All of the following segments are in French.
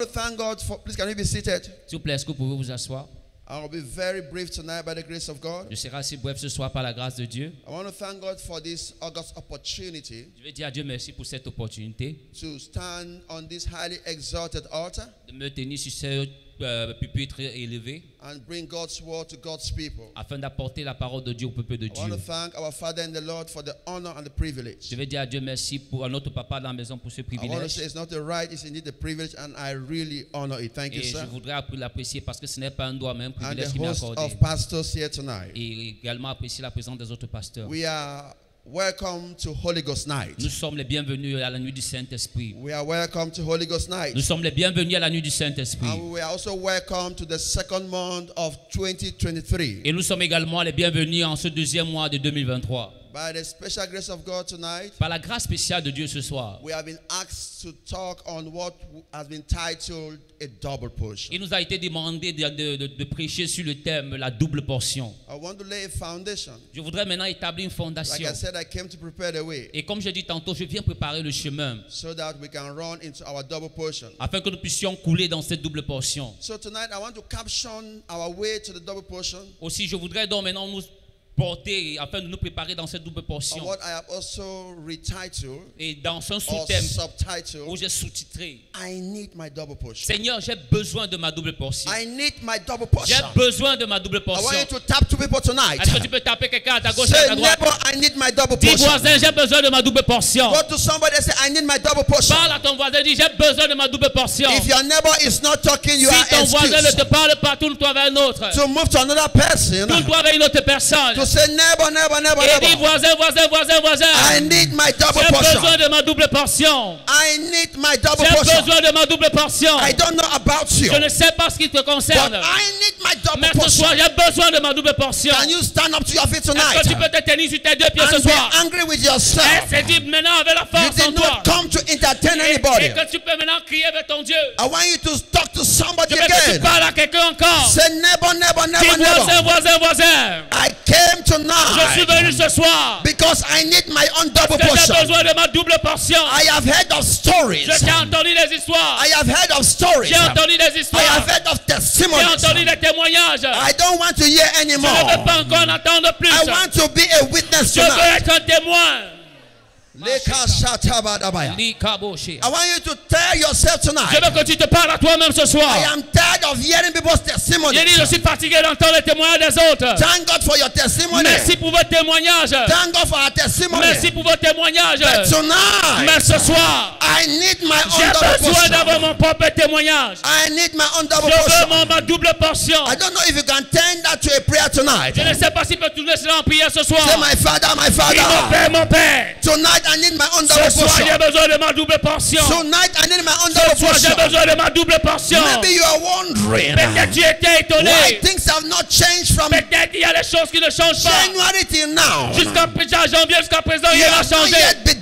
Thank God for. Please, can you be seated? S'il vous plaît, est-ce que vous pouvez vous asseoir? I will be very brief tonight by the grace of God. Je serai assez bref ce soir par la grâce de Dieu. I want to thank God for this August opportunity Je vais dire à Dieu merci pour cette opportunité to stand on this highly exalted altar de me tenir sur ce euh, pupitre élevé and bring God's word to God's people. afin d'apporter la parole de Dieu au peuple de Dieu. Je vais dire à Dieu merci pour à notre papa dans la maison pour ce privilège. Et je voudrais l'apprécier parce que ce n'est pas un droit, mais un privilège qui m'est accordé. Et également apprécier la présence des autres pasteurs. We are welcome to Holy Ghost Night. Nous sommes les bienvenus à la nuit du Saint-Esprit. We are welcome to Holy Ghost Night. Nous sommes les bienvenus à la nuit du Saint-Esprit. And we are also welcome to the second month of 2023. Et nous sommes également les bienvenus en ce deuxième mois de 2023. By the special grace of God tonight, Par la grâce spéciale de Dieu ce soir, we have been asked to talk on what has been titled a double portion. il nous a été demandé de, de- de- de prêcher sur le thème la double portion. I want to lay a foundation. Je voudrais maintenant établir une Like fondation. I said, I came to prepare the way Et comme je dis tantôt, je viens préparer le chemin so that we can run into our double portion. afin que nous puissions couler dans cette double portion. So tonight, I want to caption our way to the double portion Aussi, je voudrais donc maintenant nous porter afin de nous préparer dans cette double on portion. what I have also retitled Et dans un sous-thème où j'ai sous-titré I need my double portion. Seigneur, j'ai besoin de ma double portion. I need my double J'ai portion. besoin de ma double I portion. want you to tap two people tonight. Est-ce que tu peux taper quelqu'un à ta gauche et à ta droite? Neighbor, I need my double Dis portion. voisin, j'ai besoin de ma double portion. Go to somebody and say, I need my double portion. Parle à ton voisin, dis j'ai besoin de ma double portion. If your neighbor is not talking, you Si are ton voisin ne te parle pas, tourne-toi vers un autre. to move to another person Tourne-toi vers une autre personne. to say, neighbor, neighbor, neighbor, Et dis neighbor. voisin, voisin, voisin, I voisin. need my double J'ai besoin portion. de ma double portion. I need my double J'ai portion. besoin de ma double portion. I don't know about you, Je ne sais pas ce qui te but concerne. I need my double Mais ce portion. soir, j'ai besoin de ma double portion. Can you stand up to your feet Est-ce tonight que tu peux te tenir sur tes deux pieds ce and be soir? angry with Et yourself? c'est dit maintenant avec la You force en did toi. not come to entertain Et, anybody. et que tu peux maintenant crier avec ton Dieu. I want you to talk to somebody Je veux que tu again. parles à quelqu'un encore. Say, neighbor, neighbor, Dis neighbor, voisin, neighbor. voisin, voisin. I Je suis venu ce soir. because I need my own double Que j'ai portion. besoin de ma double portion. I have heard of stories. Je t'ai entendu des histoires. I have heard of stories. J'ai entendu des I histoires. have heard of J'ai testimonies. entendu des témoignages. I don't want to hear Je ne veux anymore. pas encore en entendre plus. I want to be a witness Je veux être un témoin. I want you to tell yourself Je tonight. veux que tu te parles à toi-même ce I soir. am tired of hearing people's testimonies. J'ai dit, je suis fatigué d'entendre les témoignages des autres. Thank God for your testimony. Merci pour votre témoignage. Thank God for our testimony. Merci pour votre témoignage. But tonight, Mais ce soir, I need my j'ai own double besoin portion. d'avoir mon propre témoignage. I need my own double Je veux portion. mon- ma double portion. I don't know if you can turn that to a prayer tonight. Je ne sais pas si peut tourner cela en prière ce soir. Say, my father, my Dis, mon father. père, mon père. Tonight I need my Ce soir, j'ai besoin de ma double portion. Tonight I need my Ce soir, j'ai besoin de ma double portion. Maybe you are wondering Peut-être tu étais why étonné. things have not changed from Peut-être il y a des choses qui ne changent pas. January till now. Jusqu'à janvier, jusqu'à présent, You il a have not changé.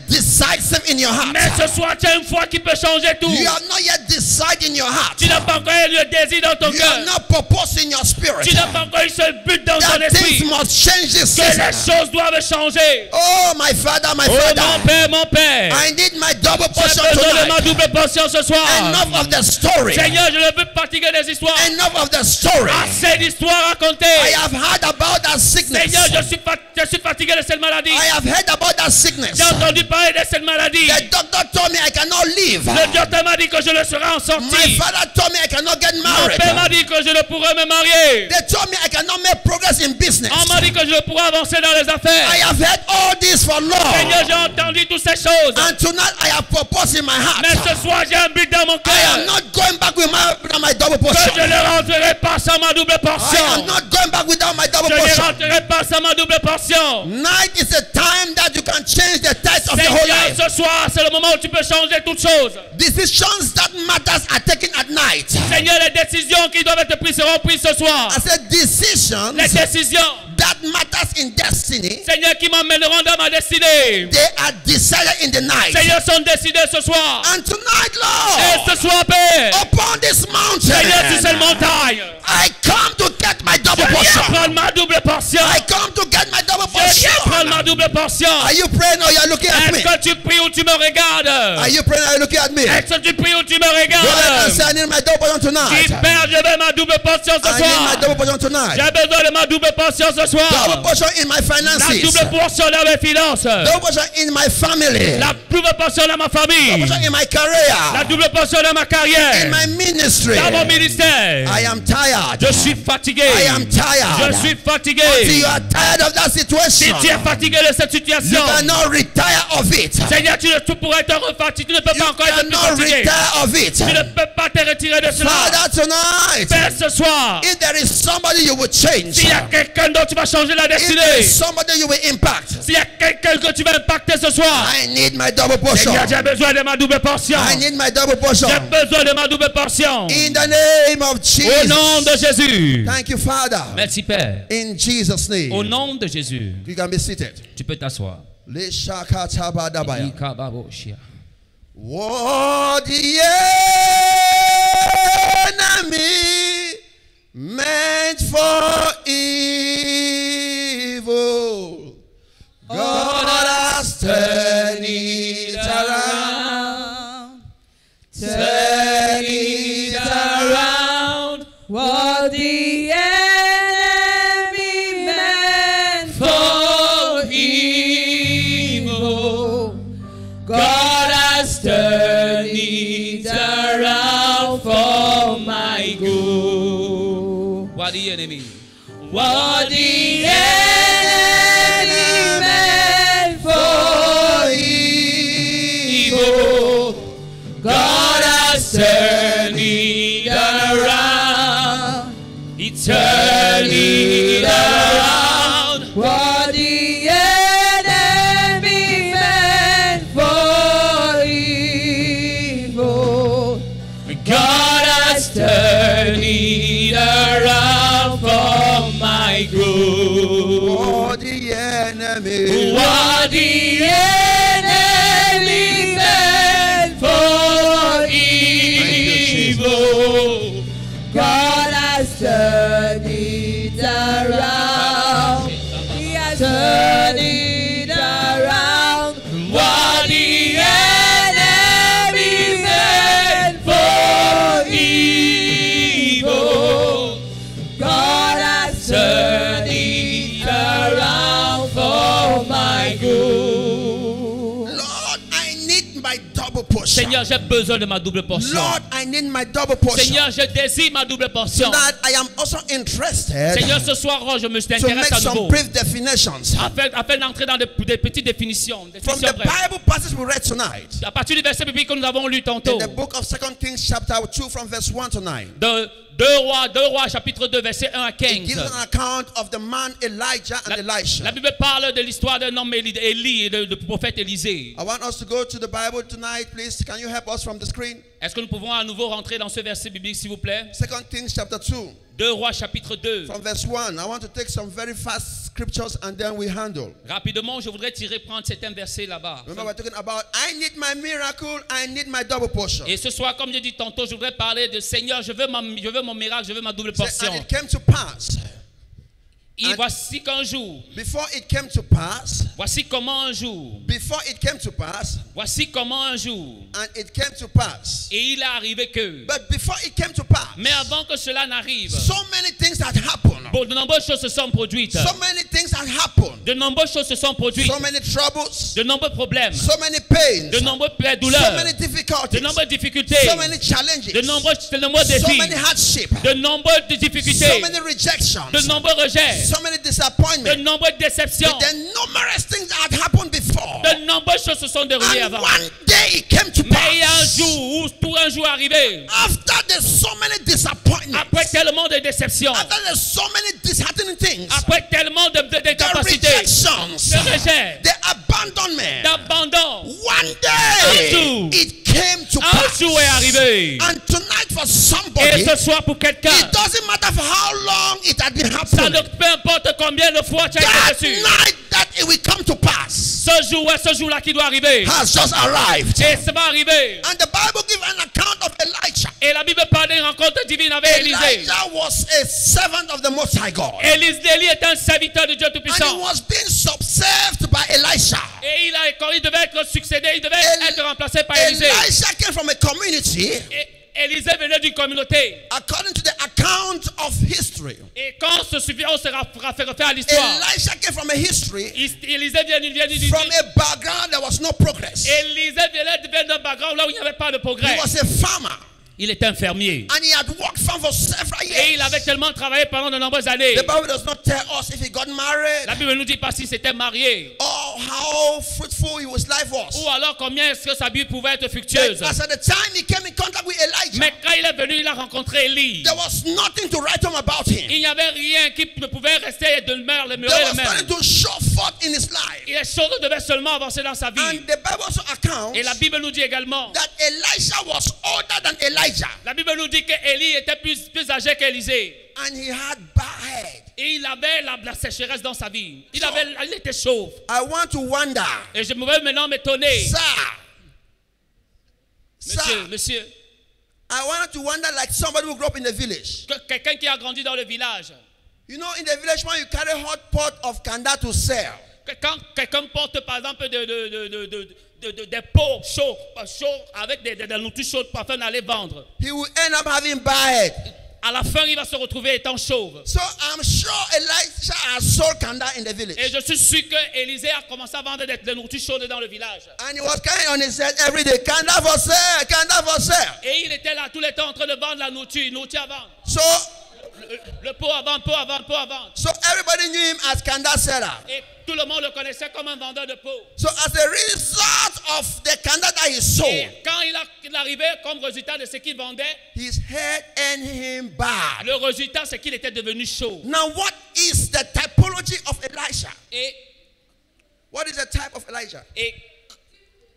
Decisive in your heart. Mais ce soir, tu as une foi qui peut changer tout. You have not yet decided in your heart. Tu n'as pas encore eu le désir dans ton You cœur. have not proposed in your spirit Tu n'as pas encore eu seul but dans ton that things esprit. must change this Que les choses doivent changer. Oh, my father, my Oh mon father. père, mon père. I need my double portion besoin de ma tonight. double portion ce soir. Enough of the story. Seigneur, je ne veux pas fatiguer des histoires. Enough of the story. Assez d'histoires racontées. I have heard about that sickness. Seigneur, je suis, je suis fatigué de cette maladie. I have heard about that sickness. J'ai entendu parler de cette maladie. The doctor told me I cannot live. Le docteur m'a dit que je ne serai en My sortie. father told me I cannot get Mon père m'a married. dit que je ne pourrais me marier. They told me I cannot make progress in business. On m'a dit que je ne pourrais avancer dans les affaires. I have heard all this for Seigneur, long. j'ai entendu toutes ces choses. And tonight I have proposed in my Mais heart. ce soir, j'ai un but dans mon I am cœur. not going back with my, my double Que portion. je ne rentrerai pas sans ma double I am portion. not going back without my double Je ne portion. rentrerai pas sans ma double portion. Night is a time that can change the tide of your whole Seigneur, life. ce soir, c'est le moment où tu peux changer toutes choses. Decisions that matters are taken at night. Seigneur, les décisions qui doivent être prises seront prises ce soir. I said decisions Les décisions, that matters in destiny. Seigneur, qui m'emmèneront dans ma destinée. They are decided in the night. Seigneur, sont décidées ce soir. And tonight, Et Lord, ce soir, Père, upon this Seigneur, sur cette mountain, montagne, I come to get my double Je viens portion. prendre ma double portion. I come to get my double Je viens prendre ma portion. double portion. You praying or you are looking at me? Est-ce que tu pries ou tu me Are regardes you praying or you are looking at me? Est-ce que tu pries ou tu me regardes? Sister, I need my double portion tonight. Dis, Père, je veux ma double portion ce I need my soir. double portion tonight. J'ai besoin de ma double portion ce Double soir. portion in my La finances. double portion dans mes finances. Double portion in my family. La double portion dans ma Double famille. portion in my La double portion dans ma In carrière. my ministry. Dans mon ministère. I am tired. Je suis fatigué. I am tired. Je suis fatigué. See, you are tired of that Si tu es fatigué de cette situation, cannot retire of it. Seigneur, tu ne tu pourrais te refatiguer. Tu ne peux You pas encore être plus cannot fatigué. retire of it. Tu ne peux pas te retirer de cela. Father, tonight, Père, ce soir, if there is somebody you will change, s'il y a quelqu'un dont tu vas changer la if there destinée, is somebody you will impact, s'il y a quelqu'un que tu vas impacter ce soir, I need my double portion. Seigneur, j'ai besoin de ma double portion. I need my double portion. J'ai besoin de ma double portion. In the name of Au nom de Jesus. Jésus. Thank you, Father. Merci, Père. In Jesus' Au name. nom de Jésus, You can be seated. tu peux t'asseoir. Leshakatabadabaya. Ikababoshia. What the enemy meant for evil, God enemy? What Why? J'ai besoin de ma double portion. Lord, I need my double portion. Seigneur, je désire ma double portion. Tonight, I am also interested Seigneur, ce soir, oh, je me to t'intéresse make à some nouveau. brief definitions Afin, afin d'entrer dans des, des petites définitions. from définitions the brèves. Bible passage we read tonight. À partir du verset biblique que nous avons lu In tantôt. the book of Second Kings, chapter 2, from verse 1 to 9. De 2 rois, 2 rois, chapitre 2, verset 1 à It gives 15. an account of the man Elijah and La. Bible parle de l'histoire d'un homme Élie Élie et de- du prophète Élisée. I want us to go to the Bible tonight, please. Can you help us from the screen? Est-ce que nous pouvons à nouveau rentrer dans ce verset biblique, s'il vous plaît? Second Kings, chapter 2, 2 rois, chapitre 2. from verse 1. I want to take some very fast scriptures and then we handle. Rapidement, je voudrais tirer, prendre certains versets là-bas. Remember, we're talking about I need my miracle, I need my double portion. Et ce soir, comme j'ai dit tantôt, je voudrais parler de Seigneur, je veux, ma- je veux mon miracle, je veux ma double portion. And it came to pass. Et voici qu'un jour, Before it came to pass, voici comment un jour, before it came to pass, voici comment un jour, and it came to pass. et il est arrivé que, But before it came to pass, mais avant que cela n'arrive, so many things had happened. de nombreuses choses se sont produites. So many things had happened. De nombreuses choses se sont produites. So many troubles, De nombreux problèmes. so many pains, De nombreuses so douleurs. many De difficulties, nombreuses difficultés. so many challenges, De nombreux, de nombreux so défis. many hardships, De nombreuses so difficultés. many rejections, De nombreux rejets. So many De disappointments. nombreuses déceptions. Then numerous things that had happened before. De nombreuses choses se sont déroulées And avant. one day it came to Mais il y a un pass. jour où tout un jour arrivé. After so many disappointments, Après tellement de déceptions. after so many disheartening things, Après tellement de, de, the rejections, De rejets. the D'abandon. one day Un jour. it came to Un pass. jour est arrivé. And tonight for Et somebody, ce soir pour quelqu'un. it doesn't matter for how long it had been Ça ne happening. peu importe combien de fois tu as été dessus. night that it will come to pass Ce jour est ce jour-là qui doit arriver. has just arrived. Et ça va arriver. And the Bible gives an account of Elijah. Et la Bible parle d'une rencontre divine avec Élisée. Elijah was a servant of the Most High God. Élis- Élie est un serviteur de Dieu And he Tout-Puissant. was being subserved by Elisha. Et il, a, il devait être succédé, il devait El- être remplacé par Élisée. Elisha came from a community, Et Élisée venait d'une communauté. according to the account of history. Et quand on se souvient, on se refaire à l'histoire. Elisha came from a history, Is- Élisée vient d'une from a background there was no progress. Élisée venait d'un background là où il n'y avait pas de He progrès. was a farmer, Il était un fermier. and he had worked farm for several Et il avait years. tellement travaillé pendant de nombreuses années. The Bible does not tell us if he got married La Bible ne nous dit pas s'il s'était marié. or how fruitful his life was. Ou alors combien est-ce que sa vie pouvait être fructueuse? But as at the time he came in contact with Elijah, Mais quand il est venu, il a rencontré Élie. there was nothing to write home about him. Il n'y avait rien qui ne pouvait rester et demeurer le There le was même. nothing to show forth in his life. Et les choses devaient seulement avancer dans sa vie. And the Bible also accounts Et la Bible nous dit également, that Elisha was older than Elijah la Bible nous dit qu'Élie était plus, plus âgé qu'Élisée. And he had bad head. Et il avait la, la sécheresse dans sa vie. Il, avait, il était chauve. I want to wonder, Et je me vais maintenant m'étonner. sir, Monsieur, sir, monsieur, I want to wonder like somebody who grew up in the village. que quelqu'un qui a grandi dans le village, You know, in the village, when you carry hot pot of kanda to sell, quand quelqu'un porte par exemple de, de, de, de, de- de- de- des pots chauds, pas chauds avec des, des, des nourritures chaudes pour afin d'aller vendre, he will end up having bad. À la fin, il va se retrouver étant chauve. So I'm sure Elisha has sold kanda in the village. Et je suis sûr que Élisée a commencé à vendre des, des nourritures chaudes dans le village. And he was carrying on his head every day, kanda for sale, kanda for sale. Et il était là tout le temps en train de vendre la nourriture, nourriture à vendre. So, Le, le pot à vendre, pot à vendre, pot à vendre. so everybody knew him as kanda seller. Et tout le monde le connaissait comme un vendeur de pots. So as a result of the kanda that he sold, Et quand il, a, il arrivait comme résultat de ce qu'il vendait, his head and him bad. le résultat c'est qu'il était devenu chaud. Now, what is the typology of Elisha? Et, What is the type of Elijah? et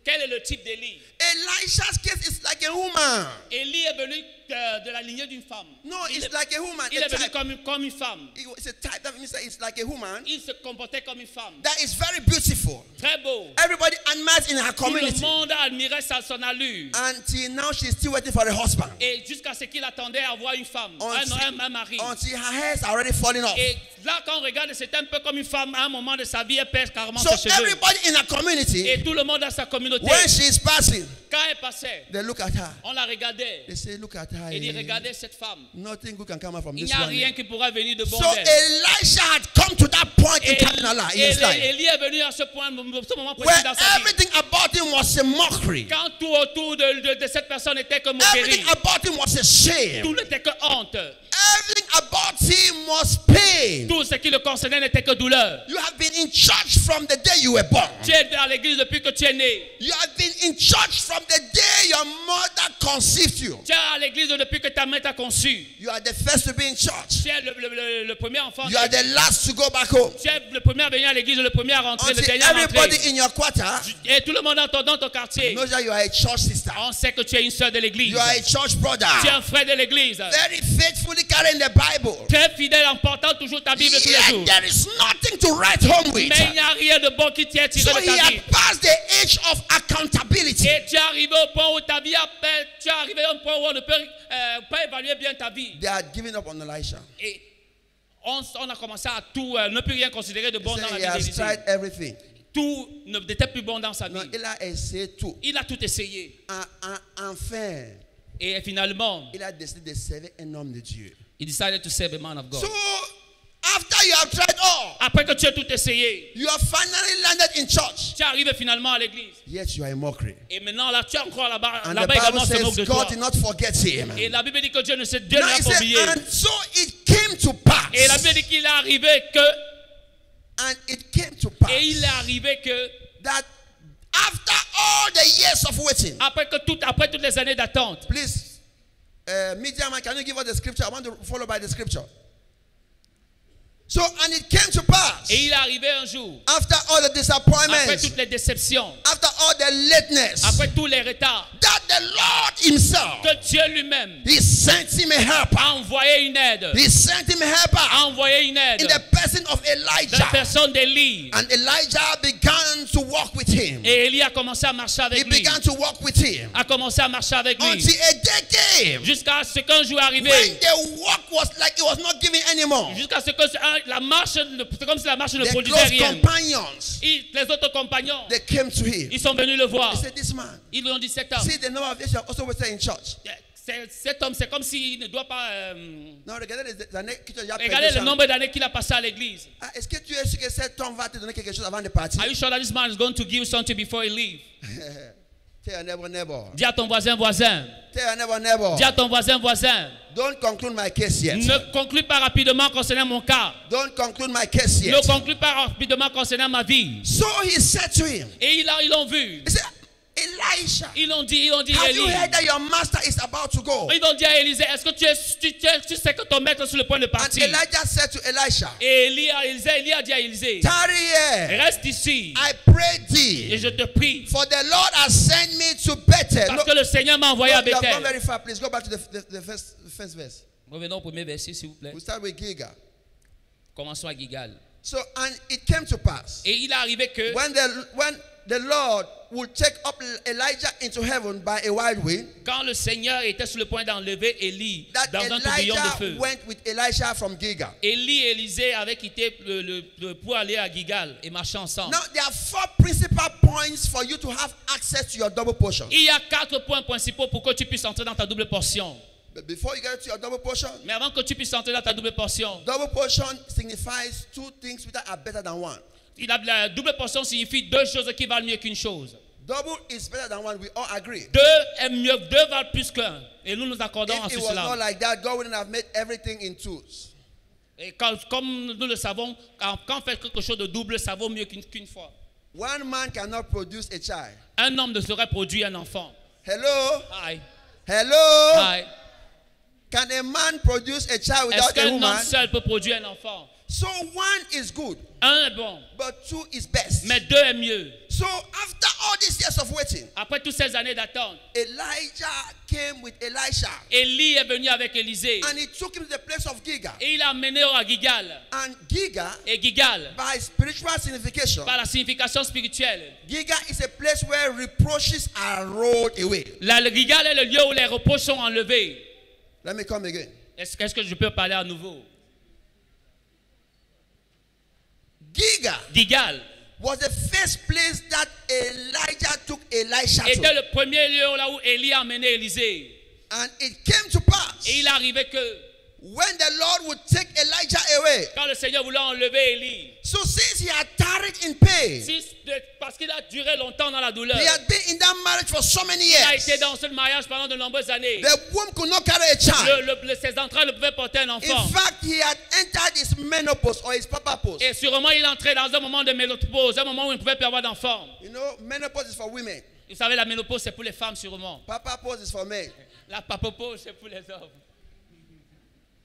quel est le type d'Élie? Elisha's case is like a woman. Élie est venu de, de la lignée d'une femme. No, il, it's like a woman. il A est venu comme, une- comme une femme. It's a type that means that it's like a woman Il se comportait comme une femme. that is very beautiful. Très beau. Everybody admires in her Tout le community. monde admirait sa, son allure. Until now, she's still waiting for a husband. Et jusqu'à ce qu'il attendait à avoir une femme, un, Until, un- un mari. until her hair's already falling off. Et là, quand on regarde, c'est un peu comme une femme, à un moment de sa vie, elle perd carrément So ses cheveux. everybody in her community, Et tout le monde dans sa communauté, when she's passing, quand elle passait, they look at her. on la regardait. They say, look at her. Et dit, regardez cette femme. Nothing good can come out from Il this n'y a rien eh." qui pourra venir de bon So. Elisha had come to that point in Canaan. Élie est venu à ce point, ce moment précis dans sa vie. everything about him was a mockery. Quand tout autour de, de- de cette personne était que moquerie, Everything about him was a shame. tout n'était que honte. Him was pain. Tout ce qui le concernait n'était que douleur. You have been in church from the day you were born. Tu es à l'église depuis que tu es né. You have been in church from the day your mother conceived you. Tu es à l'église depuis que ta mère t'a conçu. You are the first to be in church. Tu es le, le- le- le premier enfant. You are the last to go back home. Tu es le premier à venir à l'église, le premier à rentrer, le Until dernier à everybody rentrer. in your quarter Et tout le monde dans ton, dans ton quartier. knows that you are a church sister. On sait que tu es une soeur de l'église. You are a church brother. Tu es un frère de l'église. Very faithfully carrying the Bible. Très fidèle en portant toujours ta Bible tous les jours. there is nothing to write home with. Mais il n'y a rien de bon qui t'ait tiré So de ta vie. passed the age of accountability. Et tu es arrivé au point où ta vie a tu es arrivé au point où on ne peut euh, pas évaluer bien ta vie. They had given up on Elisha. Et on, on a commencé à tout, euh, ne plus rien considérer de bon dans la vie tried everything. Tout n'était plus bon dans sa vie. il a essayé tout. Il a tout essayé. En- en- Enfin, Et finalement, il a décidé de servir un homme de Dieu. He decided to serve a man of God. So, after you have tried all, Après que tu as tout essayé, you have finally landed in church. tu es arrivé finalement à l'église. Yet you are a mockery. Et maintenant, là, tu es encore là-bas. And the Là-bas Bible says toi. God did not forget him. Et la Bible dit que Dieu ne he pas oublié. and so it came to pass. Et la Bible dit qu'il est arrivé que, And it came to pass et il est arrivé que, that after all the years of waiting, après que tout, après toutes les années d'attente, please, uh, media man, can you give us the scripture? I want to follow by the scripture. So, and it came to pass et il un jour, after all the après disappointments, toutes les déceptions, after all the lateness, après tous les retards, that the Lord Himself, que Dieu lui-même He sent him a helper. a envoyé une aide, He sent him a helper a envoyé une aide in the person of dans la Elijah. personne d'Élie. And Elijah began to walk with him. Et Élie a commencé à marcher He avec lui. began to walk with him A commencé à marcher avec lui. until a day came Jusqu'à ce qu'un jour arrivé. when the walk was like it was not giving anymore. Jusqu'à ce que la marche, c'est comme si la marche ne The produisait rien. companions les autres compagnons, they came to him. ils sont venus le voir. He said, "This man, Ils lui ont dit cet homme. see number of have also wasted in church." Cet homme, c'est comme s'il ne doit pas. euh, Non, regardez les années que tu as regardez le nombre d'années qu'il a passé à l'église. Ah, Est-ce que tu es sûr que cet homme va te donner quelque chose avant de partir? Are you sure that this man is going to give something before he leave? Dis à ton voisin, voisin. Dis à ton voisin, voisin. Don't conclude my case yet. Ne conclue pas rapidement concernant mon cas. Don't conclude my case Ne yet. conclue pas rapidement concernant ma vie. So he said to him, Et ils ils l'ont vu. He said, Elisha, Ils l'ont dit, ils ont dit, have you Élie. heard that your master is about to go? Ils ont dit à Élisée, est-ce que tu, es, tu, tu sais que ton maître est sur le point de And partir? Elijah said to Elisha, Et Élie Élisée, Élie a dit à Élisée, Tarry here, reste ici I pray et thee, je te prie. for the Lord has sent me to Bethel. Parce que le Seigneur m'a envoyé à no, gone Bethel. very far. Please go back to the, the, the first, the first verse. Revenons au premier verset, s'il vous plaît. We start with Giga. Commençons à Gigal. So, and it came to pass Et il est arrivé que when the when the Lord would take up Elijah into heaven by a wild wind, quand le Seigneur était sur le point d'enlever Élie dans un tourbillon de Elijah feu, went with Elisha from Giga. Élie et Élisée avaient quitté le, le- le- pour aller à Gigal et marcher ensemble. Now there are four principal points for you to have access to your double portion. Il y a quatre points principaux pour que tu puisses entrer dans ta double portion. But before you get to your double portion, Mais avant que tu puisses entrer dans ta double portion, double portion signifies two things that are better than one. il a- la double portion signifie deux choses qui valent mieux qu'une chose. Double is better than one. We all agree. Deux est mieux, deux valent plus qu'un. Et nous nous accordons If it ce was not cela. like that, God wouldn't have made everything in twos. Et quand- comme nous le savons, quand, quand on fait quelque chose de double, ça vaut mieux qu'une qu'une fois. One man cannot produce a child. Un homme ne saurait produire un enfant. Hello? Aïe. Hello? Aïe. Can a man produce a child Est-ce without a qu'un homme woman? seul peut produire un enfant? So one is good, Un est bon, but two is best. mais deux est mieux. So after all these years of waiting, Après toutes ces années d'attente, Elijah came with Elisha Élie est venu avec Élisée. and he took him to the place of Giga. Et il a amené à Gigal. And Giga, Et Gigal, by spiritual signification, par la signification spirituelle, Giga is a place where reproaches are rolled away. la, Gigal est le lieu où les reproches sont enlevés. Let me come again. Est-ce est-ce que je peux parler à nouveau? Giga Gigal was the first place that Elijah took Elisha était to. le premier lieu là où Élie a amené Élisée. And it came to pass Et il est arrivé que when the Lord would take Elijah away. quand le Seigneur voulait enlever Élie, So since he had tarried in pain, parce qu'il a duré longtemps dans la douleur, he had been in that marriage for so many il a years. été dans ce mariage pendant de nombreuses années. The womb could not carry a child. Le- le- ses entrailles ne pouvaient porter un enfant. In fact, he had entered his menopause or his papa pause. Et sûrement, il entrait dans un moment de ménopause, un moment où il ne pouvait plus avoir d'enfant. You know, menopause is for women. Vous savez, la ménopause, c'est pour les femmes, sûrement. Papa pause is for men. La papopause, c'est pour les hommes.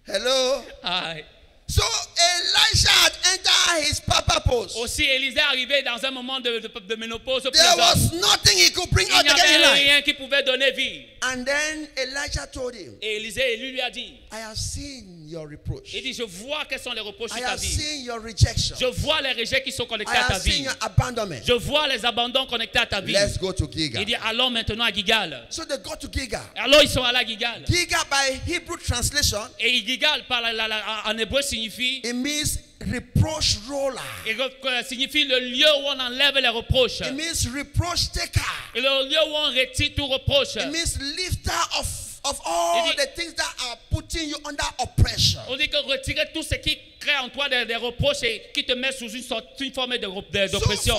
Hello? Aïe. So Elisha had entered his. Aussi, Élisée arrivé dans un moment de, de- de ménopause There was nothing he could bring Il out n'y again in avait rien qui pouvait donner vie. And then Elijah told him, Et Élisée, lui, lui a dit, I have seen your reproach. il dit, je vois quels sont les reproches I sur ta have vie. seen your rejection. Je vois les rejets qui sont I connectés à ta have seen vie. your abandonment. Je vois les abandons connectés à ta vie. Let's go to Giga. Il dit, allons maintenant à Gigal. So they go to Giga. Alors, ils sont allés à Gigal. Giga by Hebrew translation, Et Gigal, par la- la- la- en hébreu, signifie, it means reproach roller. et re- signifie le lieu où on enlève les reproches. It means reproach taker. Et le lieu où on retire tout reproche. It means lifter of, of all dit- the things that are putting you under oppression. On dit tout ce qui crée en toi des, des reproches et qui te met sous une, sorte, une forme So d'oppression.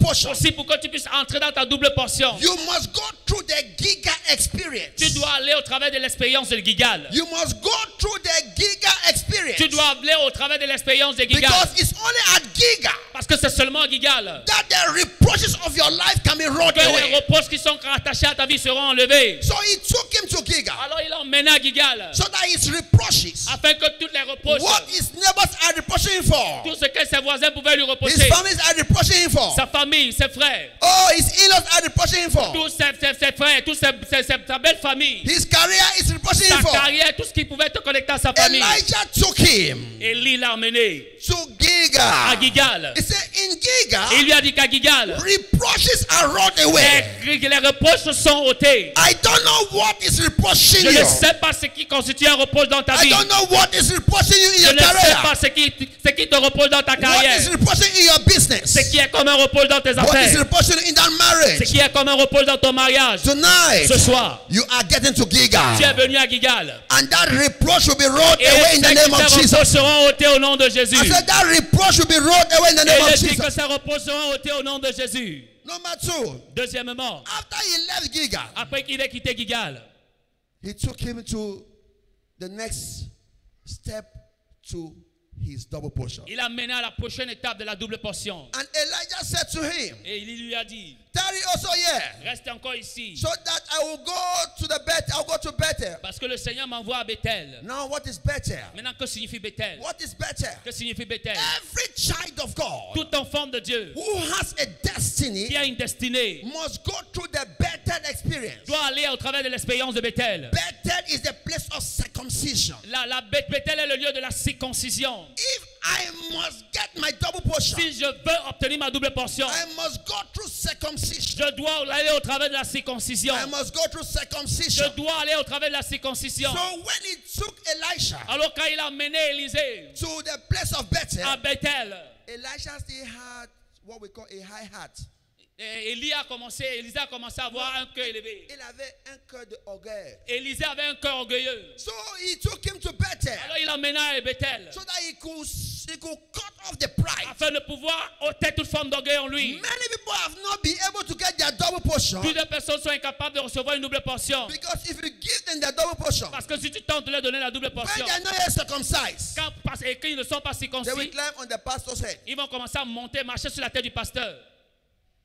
portion, Aussi pour que tu puisses entrer dans ta double portion. you must go through the Giga experience. Tu dois aller au travers de l'expérience de Gigal. You must go through the Giga experience. Tu dois aller au travers de l'expérience de Gigal. Because it's only at Giga Parce que c'est seulement à Gigal that the reproaches of your life can be rolled que les away. reproches qui sont attachés à ta vie seront enlevés. So he took him to Giga Alors il a emmené à Gigal so that his reproaches, afin que toutes les reproches, what his neighbors are reproaching him for, tout ce que ses voisins pouvaient lui his reprocher, families are reproaching him for, sa famille, ses frères, oh, his in-laws are reproaching him for, tous ses, ses- ses frères, tous ses, ses- ses- sa belle famille, his career is reproaching sa him for? carrière, tout ce qui pouvait te connecter à sa famille. Elijah took him Élie l'a emmené. to Gilgal. Gilgal. He said, In Et il lui a dit qu'à Gilgal, reproaches are rolled away. les, les reproches sont ôtés. I don't know what is reproaching Je ne you. sais pas ce qui constitue un reproche dans ta I vie. don't know what is reproaching you in Je your ne sais career. pas ce qui, ce qui te reproche dans ta What carrière. is reproaching in your business? Ce qui est comme un reproche dans tes What is affaires. reproaching in that Ce marriage? qui est comme un reproche dans ton mariage. Tonight, Ce soir, you are getting to Gilgal. tu es venu à Gilgal. And that reproach will be rolled Et away in the ces name of reproches Jesus. seront ôtés au nom de Jésus. I said that reproach will be rolled away in the name of que au nom de Jésus. Number two, Deuxièmement, after he left après qu'il ait quitté Gilgal, he took him to the next step to his double portion. il a mené à la prochaine étape de la double portion. And Elijah said to him, Et il lui a dit, Tarry also here, reste encore ici. so that I will go Parce que le Seigneur m'envoie à Bethel. Now, what is Bethel? Maintenant, que signifie Bethel? What is Bethel? Que signifie Bethel? Every child of God Tout enfant de Dieu who has a destiny qui a une destinée must go through the Bethel experience. doit aller au travers de l'expérience de Bethel. Bethel is the place of circumcision. La, la Beth- Bethel est le lieu de la circoncision. If I must get my double portion, Si je veux obtenir ma double portion, I must go through circumcision. je dois aller au travers de la circoncision. I must go through Je circumcision. dois aller au travers de la circoncision. So when he took Elisha Alors quand il a mené Élisée to the place of Bethel, à Bethel, Elisha still had what we call a high heart. Et Élie a commencé, Élisée a commencé à avoir un cœur élevé. Il avait un cœur de orgueil. Élisée avait un cœur orgueilleux. So he took him to Bethel Alors il a mené à Bethel so that he could, he could cut off the pride. afin de pouvoir ôter toute forme d'orgueil en lui. Many people have not been able to get their double portion Plus de personnes sont incapables de recevoir une double portion. because if you give them their double portion, Parce que si tu tentes de leur donner la double when portion, they are not yet circumcised, quand, et quand ils ne sont pas they will circoncis, climb on the pastor's head. ils vont commencer à monter, marcher sur la tête du pasteur.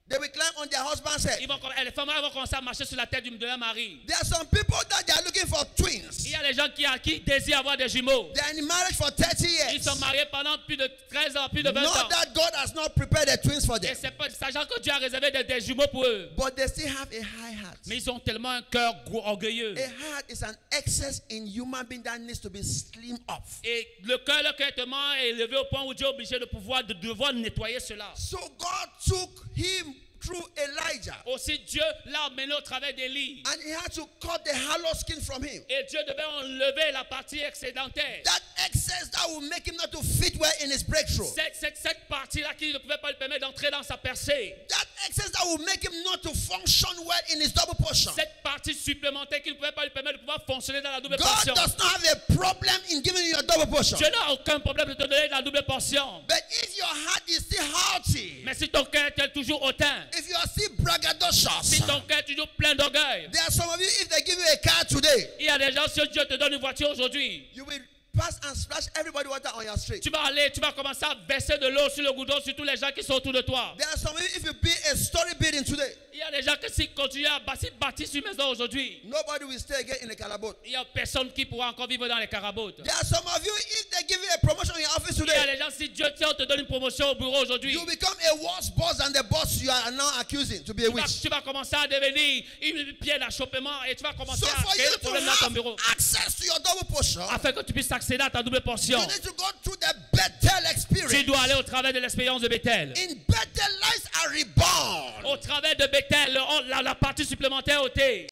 They will climb on their husband's head. Ils vont, et les femmes vont commencer à marcher sur la tête de leur mari. There are some people that they are looking for twins. Il y a des gens qui, qui désirent avoir des jumeaux. They are in marriage for 30 Ils years. sont mariés pendant plus de 13 ans, plus de 20 Not ans. that God has not prepared the twins for Et them, c'est pas sachant que Dieu a réservé des, des jumeaux pour eux. but they still have a high heart. Mais ils ont tellement un cœur orgueilleux. A heart is an excess in human being that needs to be slim off. Et le cœur, le cœur est tellement élevé au point où Dieu est obligé de pouvoir de devoir nettoyer cela. So God took him through Elijah Aussi Dieu l'a amené au travers d'Élie. and he had to cut the hollow skin from him. Et Dieu devait enlever la partie excédentaire. That excess that will make him not to fit well in his breakthrough. Cette, cette, cette partie-là qui ne pouvait pas lui permettre d'entrer dans sa percée. That excess that will make him not to function well in his double portion. Cette partie supplémentaire qui ne pouvait pas lui permettre de pouvoir fonctionner dans la double God portion. does not have a problem in giving you your double portion. Dieu n'a aucun problème de te donner la double portion. But if your heart is still haughty, Mais si ton cœur est toujours hautain, if you are still braggadocious, si ton cœur est toujours plein d'orgueil, there are some of you, if they give you a car today, il y a des gens, si Dieu te donne une voiture aujourd'hui, you will pass and splash everybody water on your street. tu vas aller, tu vas commencer à verser de l'eau sur le goudron sur tous les gens qui sont autour de toi. There are some if you build a story building today, Il y a des gens qui continuent à bâtir, bâtir une maison aujourd'hui, nobody will stay again in calabote. il n'y a personne qui pourra encore vivre dans les carabotes. There are some of you, if they give you a promotion in your office Il y a today, des gens, si Dieu tiens, te donne une promotion au bureau aujourd'hui, you become a worse boss than the boss you are now accusing to be a tu vas, witch. tu vas commencer à devenir une pierre d'achoppement et tu vas commencer So à créer to problèmes dans ton bureau. access to your double portion, Afin que tu puisses accéder à ta double portion, you need to go through the Bethel tu dois aller au travers de l'expérience de Bethel. In Bethel, lives are reborn. Au travers de Bethel, la, la partie supplémentaire ôtée.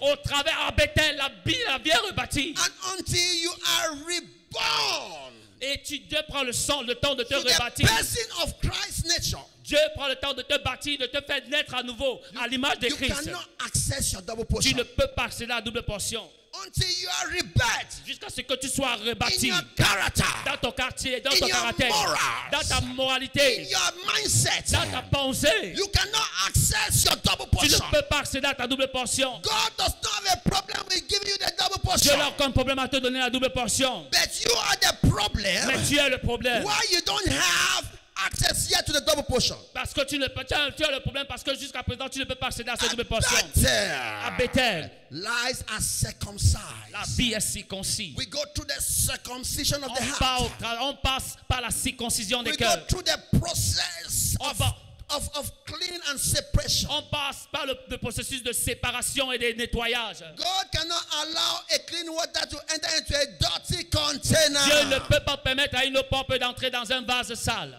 Au travers à Bethel, la vie, la vie est rebâtie. And until you are reborn Et tu, Dieu prend le sang, le temps de te the rebâtir. person of Christ's nature, Dieu prend le temps de te bâtir, de te faire naître à nouveau à l'image de you Christ. cannot access your double Tu ne peux pas accéder à la double portion until you are rebirth jusqu'à ce que tu sois in rebâti your character, dans ton quartier, dans in ton your caractère, morals, dans ta in moralité, your mindset. dans ta pensée. You cannot access your double Tu ne portion. peux pas accéder à ta double portion. God does not have a problem with giving you the double Dieu portion. n'a aucun problème à te donner la double portion. But you are the problem Mais tu es le problème. why you don't have access yet to the double portion. Parce que tu ne tu as, tu as le problème parce que jusqu'à présent tu ne peux pas accéder à cette double portion. À Bethel, Bethel, lies are circumcised. la vie est circoncis. We go through the circumcision of On, the heart. tra- on passe par la circoncision des We go cœurs. through the process On of, va, of, of cleaning and separation. On passe par le, le processus de séparation et de nettoyage. God cannot allow a clean water to enter into a dirty container. Dieu ne peut pas permettre à une propre d'entrer dans un vase sale.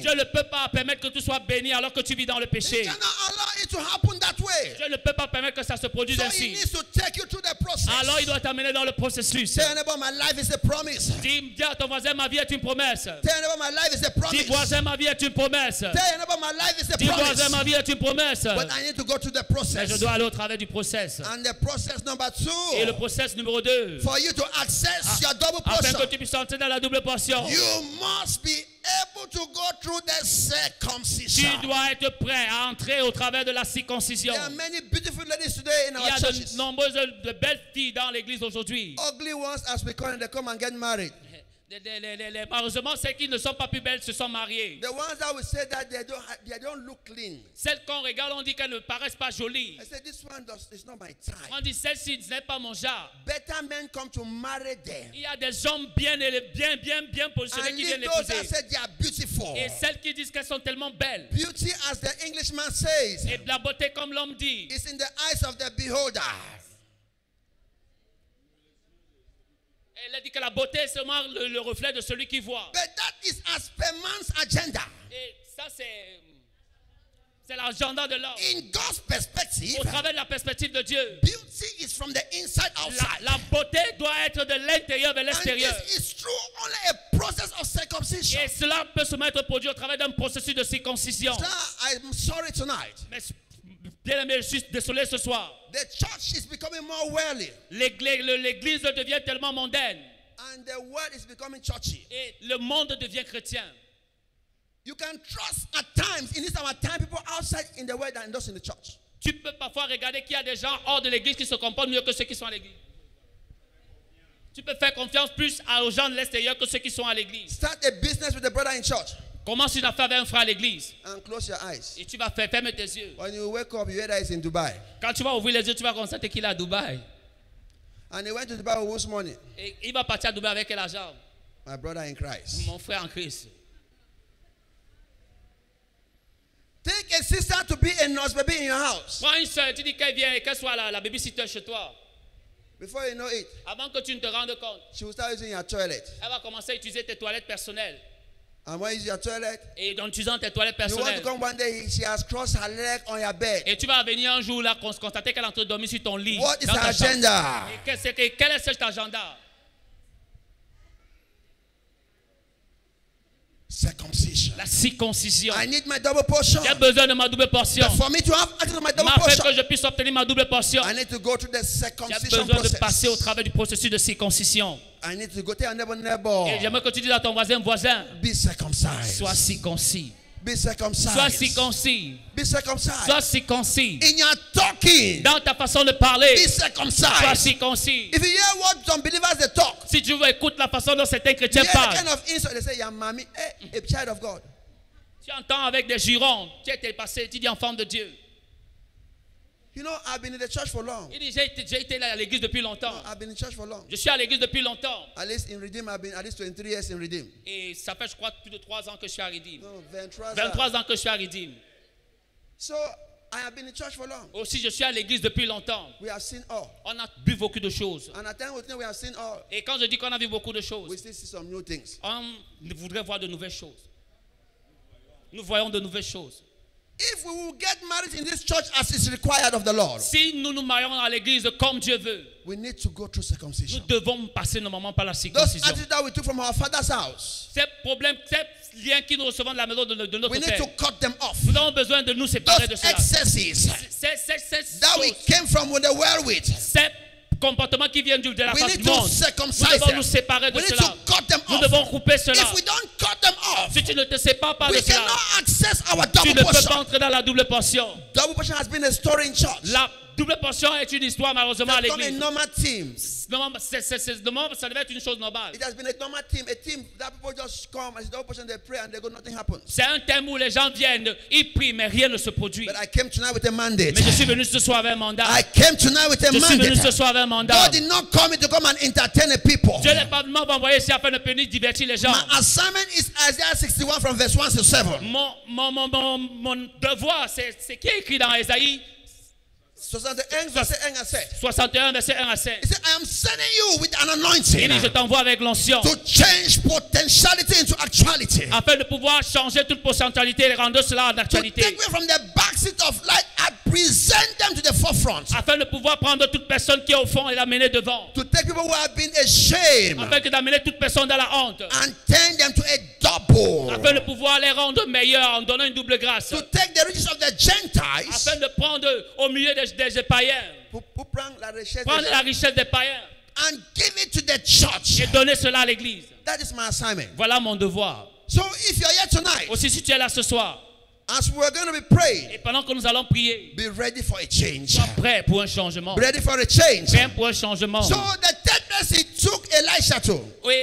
Dieu ne peut pas permettre que tu sois béni alors que tu vis dans le péché. Dieu ne peut pas permettre que ça se produise So he ainsi. needs to take you through the process. Alors il doit t'amener dans le processus. Dis, dis à ton voisin, ma vie est une promesse. Dis voisin, ma vie est une promesse. Dis voisin, ma vie est une promesse. But I need to go through the Mais je dois aller au travers du process. And the process number Et le two, process numéro 2. For you to access your double Afin portion, que tu puisses entrer dans la double portion. you must be able to go through the Tu circumcision. dois être prêt à entrer au travers de la circoncision. There are many beautiful ladies today in Il our y a churches. de nombreuses de belles filles dans l'église aujourd'hui. Ugly ones, as we call them, they come and get married. Les- les- les- les- Malheureusement, celles qui ne sont pas plus belles se sont mariées. The ones that we say that they don't, they don't look clean. Celles qu'on regarde, on dit qu'elles ne paraissent pas jolies. I say this one does, is not my type. On dit celle-ci ce n'est pas mon genre. Better men come to marry them. Il y a des hommes bien, bien, bien, bien positionnés And qui viennent those that say they are beautiful. Et celles qui disent qu'elles sont tellement belles. Beauty, as the Englishman says, Et la beauté, comme l'homme dit, is in the eyes of the beholder. Elle a dit que la beauté est seulement le, le reflet de celui qui voit. But that is as per man's agenda. Et ça, c'est. C'est l'agenda de l'homme. In God's perspective, Au travers de la perspective de Dieu. beauty is from the inside La, outside. la beauté doit être de l'intérieur vers l'extérieur. Et cela peut se mettre produit au travers d'un processus de circoncision. Sir, I'm sorry tonight. Mais ce soir. The church is becoming more worldly, L'église devient tellement mondaine. and the world is becoming churchy. Et le monde devient chrétien. You can trust at times in this our time people outside in the world those in the church. Tu peux parfois regarder qu'il y a des gens hors de l'église qui se comportent mieux que ceux qui sont à l'église. Tu peux faire confiance plus aux gens de l'extérieur que ceux qui sont à l'église. Start a business with a brother in church Commence une affaire avec un frère à l'église. and close your eyes. Et tu vas faire, ferme tes yeux. When you wake up, you that in Dubai. Quand tu vas ouvrir les yeux, tu vas constater qu'il est à Dubaï. And he went to Dubai with money? Et il va partir à Dubaï avec quel argent? My brother in Christ. Mon frère en Christ. Take a sister to be a nurse baby in your house. Prends une soeur, tu dis qu'elle vient et qu'elle soit la, la babysitter chez toi. Before you know it, Avant que tu ne te rendes compte, she will start using your toilet. elle va commencer à utiliser tes toilettes personnelles. And you use your toilet, Et en utilisant tes toilettes you want personnelles. to come one day, she has crossed her leg on your bed. Et tu vas venir un jour là cons- constater qu'elle est en train de dormir sur ton lit. What is dans her agenda? Et quel est cet agenda? Circumcision. La circoncision. I need my double portion. J'ai besoin de ma double portion. But for me to have access to my double Mais afin portion, que je puisse obtenir ma double portion, I need to go through the j'ai circumcision besoin de passer au travers du processus de circoncision. I need to go tell your neighbor, neighbor, Et j'aimerais que tu dises à ton voisin, voisin, be circumcised. sois circoncis. Be Sois circoncis. Be circumcised. Sois circoncis. In your talking, Dans ta façon de parler, be sois circoncis. If you hear what some believers they talk, Si tu veux, écoute la façon dont certains chrétiens parlent. kind of insult they say, your mommy, a child of God. Tu entends avec des jurons, tu es passé, tu dis enfant de Dieu. You know, I've been in the church for long. Il dit, j'ai été, là à l'église depuis longtemps. I've been in church for long. Je suis à l'église depuis longtemps. At least in Redeem, I've been at least 23 years in Redeem. Et ça fait, je crois, plus de 3 ans que je suis à Redeem. No, 23. 23 ans que je suis à Redeem. So I have been in church for long. Aussi, je suis à l'église depuis longtemps. We have seen all. On a vu beaucoup de choses. And at we we have seen all. Et quand je dis qu'on a vu beaucoup de We choses, still see some new things. on voudrait voir de nouvelles choses. Nous voyons de nouvelles choses. If we will get married in this church as is required of the Lord, Si nous nous marions à l'église comme Dieu veut, we need to go through nous circumcision. devons passer nos moments par la Those circoncision. attitudes that we took from our father's house, Ces problèmes, ces liens qui nous recevons de la maison de, de notre we need Père, to cut them off. nous avons besoin de nous séparer de Those cela. excesses Ces, ces, ces, that we came from with the world with, ces comportements qui viennent du- de la face du monde, nous devons nous séparer de cela. Nous devons couper cela. If we don't cut them off, Si tu ne te sépares pas de cela, cannot access our tu ne peux pas entrer dans la double portion. La double portion est une histoire malheureusement à l'église. ça devait être une chose normale. It has been a normal team, a team that people just come and double portion, they pray and they go, nothing happens. C'est un thème où les gens viennent, ils prient, mais rien ne se produit. But I came tonight with a mandate. Mais je suis venu ce soir avec un mandat. I came tonight with a Je suis venu ce soir avec un mandat. God did not call me to come and entertain the people. Dieu n'est pas venu m'envoyer ici afin de venir divertir les gens. My assignment is Isaiah 61 from verse 1 to 7. Mon, mon, mon, mon, mon devoir, c'est c'est qui est écrit dans Ésaïe 61 verse 1 and 7. 61, verset 1 à 7. He said, I am sending you with an Il anointing dit, je t'envoie avec l'onction to change potentiality into actuality. afin de pouvoir changer toute potentialité et rendre cela en To actualité. take me from the backseat of light and present them to the forefront. Afin de pouvoir prendre toute personne qui est au fond et l'amener devant. To take people who have been ashamed Afin d'amener toute personne dans la honte. and turn them to a double. Afin de pouvoir les rendre meilleurs en donnant une double grâce. To take the riches of the Gentiles. Afin de prendre au milieu des, des païens. Pour- pour prendre la richesse Prendre des- la richesse des païens and give it to the church. et donner cela à l'église. That is my assignment. Voilà mon devoir. So if you're here tonight, Aussi, si tu es là ce soir, as we're going to be praying, et pendant que nous allons prier, be ready for a change. sois prêt pour un changement. Ready for a change. Prêt pour un changement. So the third place he took Elisha to. Oui,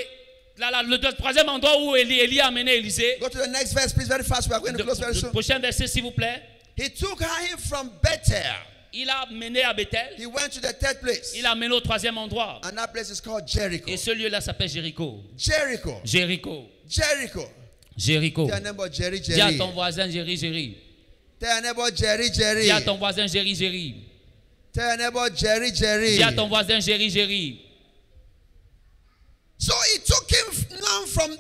le, troisième endroit où Élie, Élie a amené Élisée. Go to the next verse, please, very fast. We are going to close very le soon. prochain verset, s'il vous plaît. He took him from Bethel. Il a mené à Bethel. He went to the third place. Il a mené au troisième endroit. And that place is called Jericho. Et ce lieu-là s'appelle Jéricho. Jericho. Jéricho. Jericho. Jéricho. Jerry Dis à Jerry. ton voisin Jerry Jerry. Dis à ton voisin Jerry Jerry. Dis à ton voisin Jéri, Jéri. So he took him now from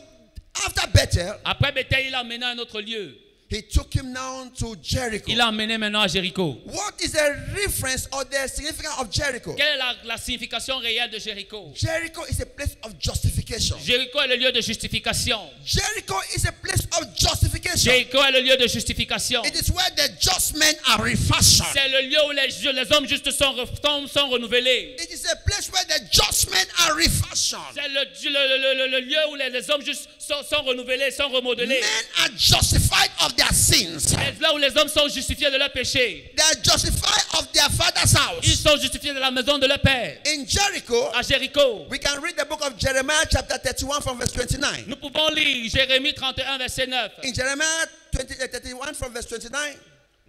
after Bethel. Après Bethel, il a mené à un autre lieu. He took him now to Jericho. Il a emmené maintenant à Jéricho. What is the reference or the significance of Jericho? Quelle est la, la signification réelle de Jéricho? Jericho is a place of justification. Jéricho est le lieu de justification. Jericho is a place of justification. Jéricho est le lieu de justification. It is where the just men are refashioned. C'est le lieu où les, les hommes justes sont, sont, sont renouvelés. It is a place where the just men are refashioned. C'est le, le- le- le- lieu où les, les hommes justes sont, sont renouvelés, sont remodelés. Men are justified of their sins. C'est là où les hommes sont justifiés de leurs péchés. They are justified of their father's Ils house. sont justifiés de la maison de leur père. In Jericho, À Jéricho, we can read the book of Jeremiah, chapter 31, from verse 29. nous pouvons lire Jérémie 31, verset 9. In Jeremiah 20, uh, 31, from verse 29,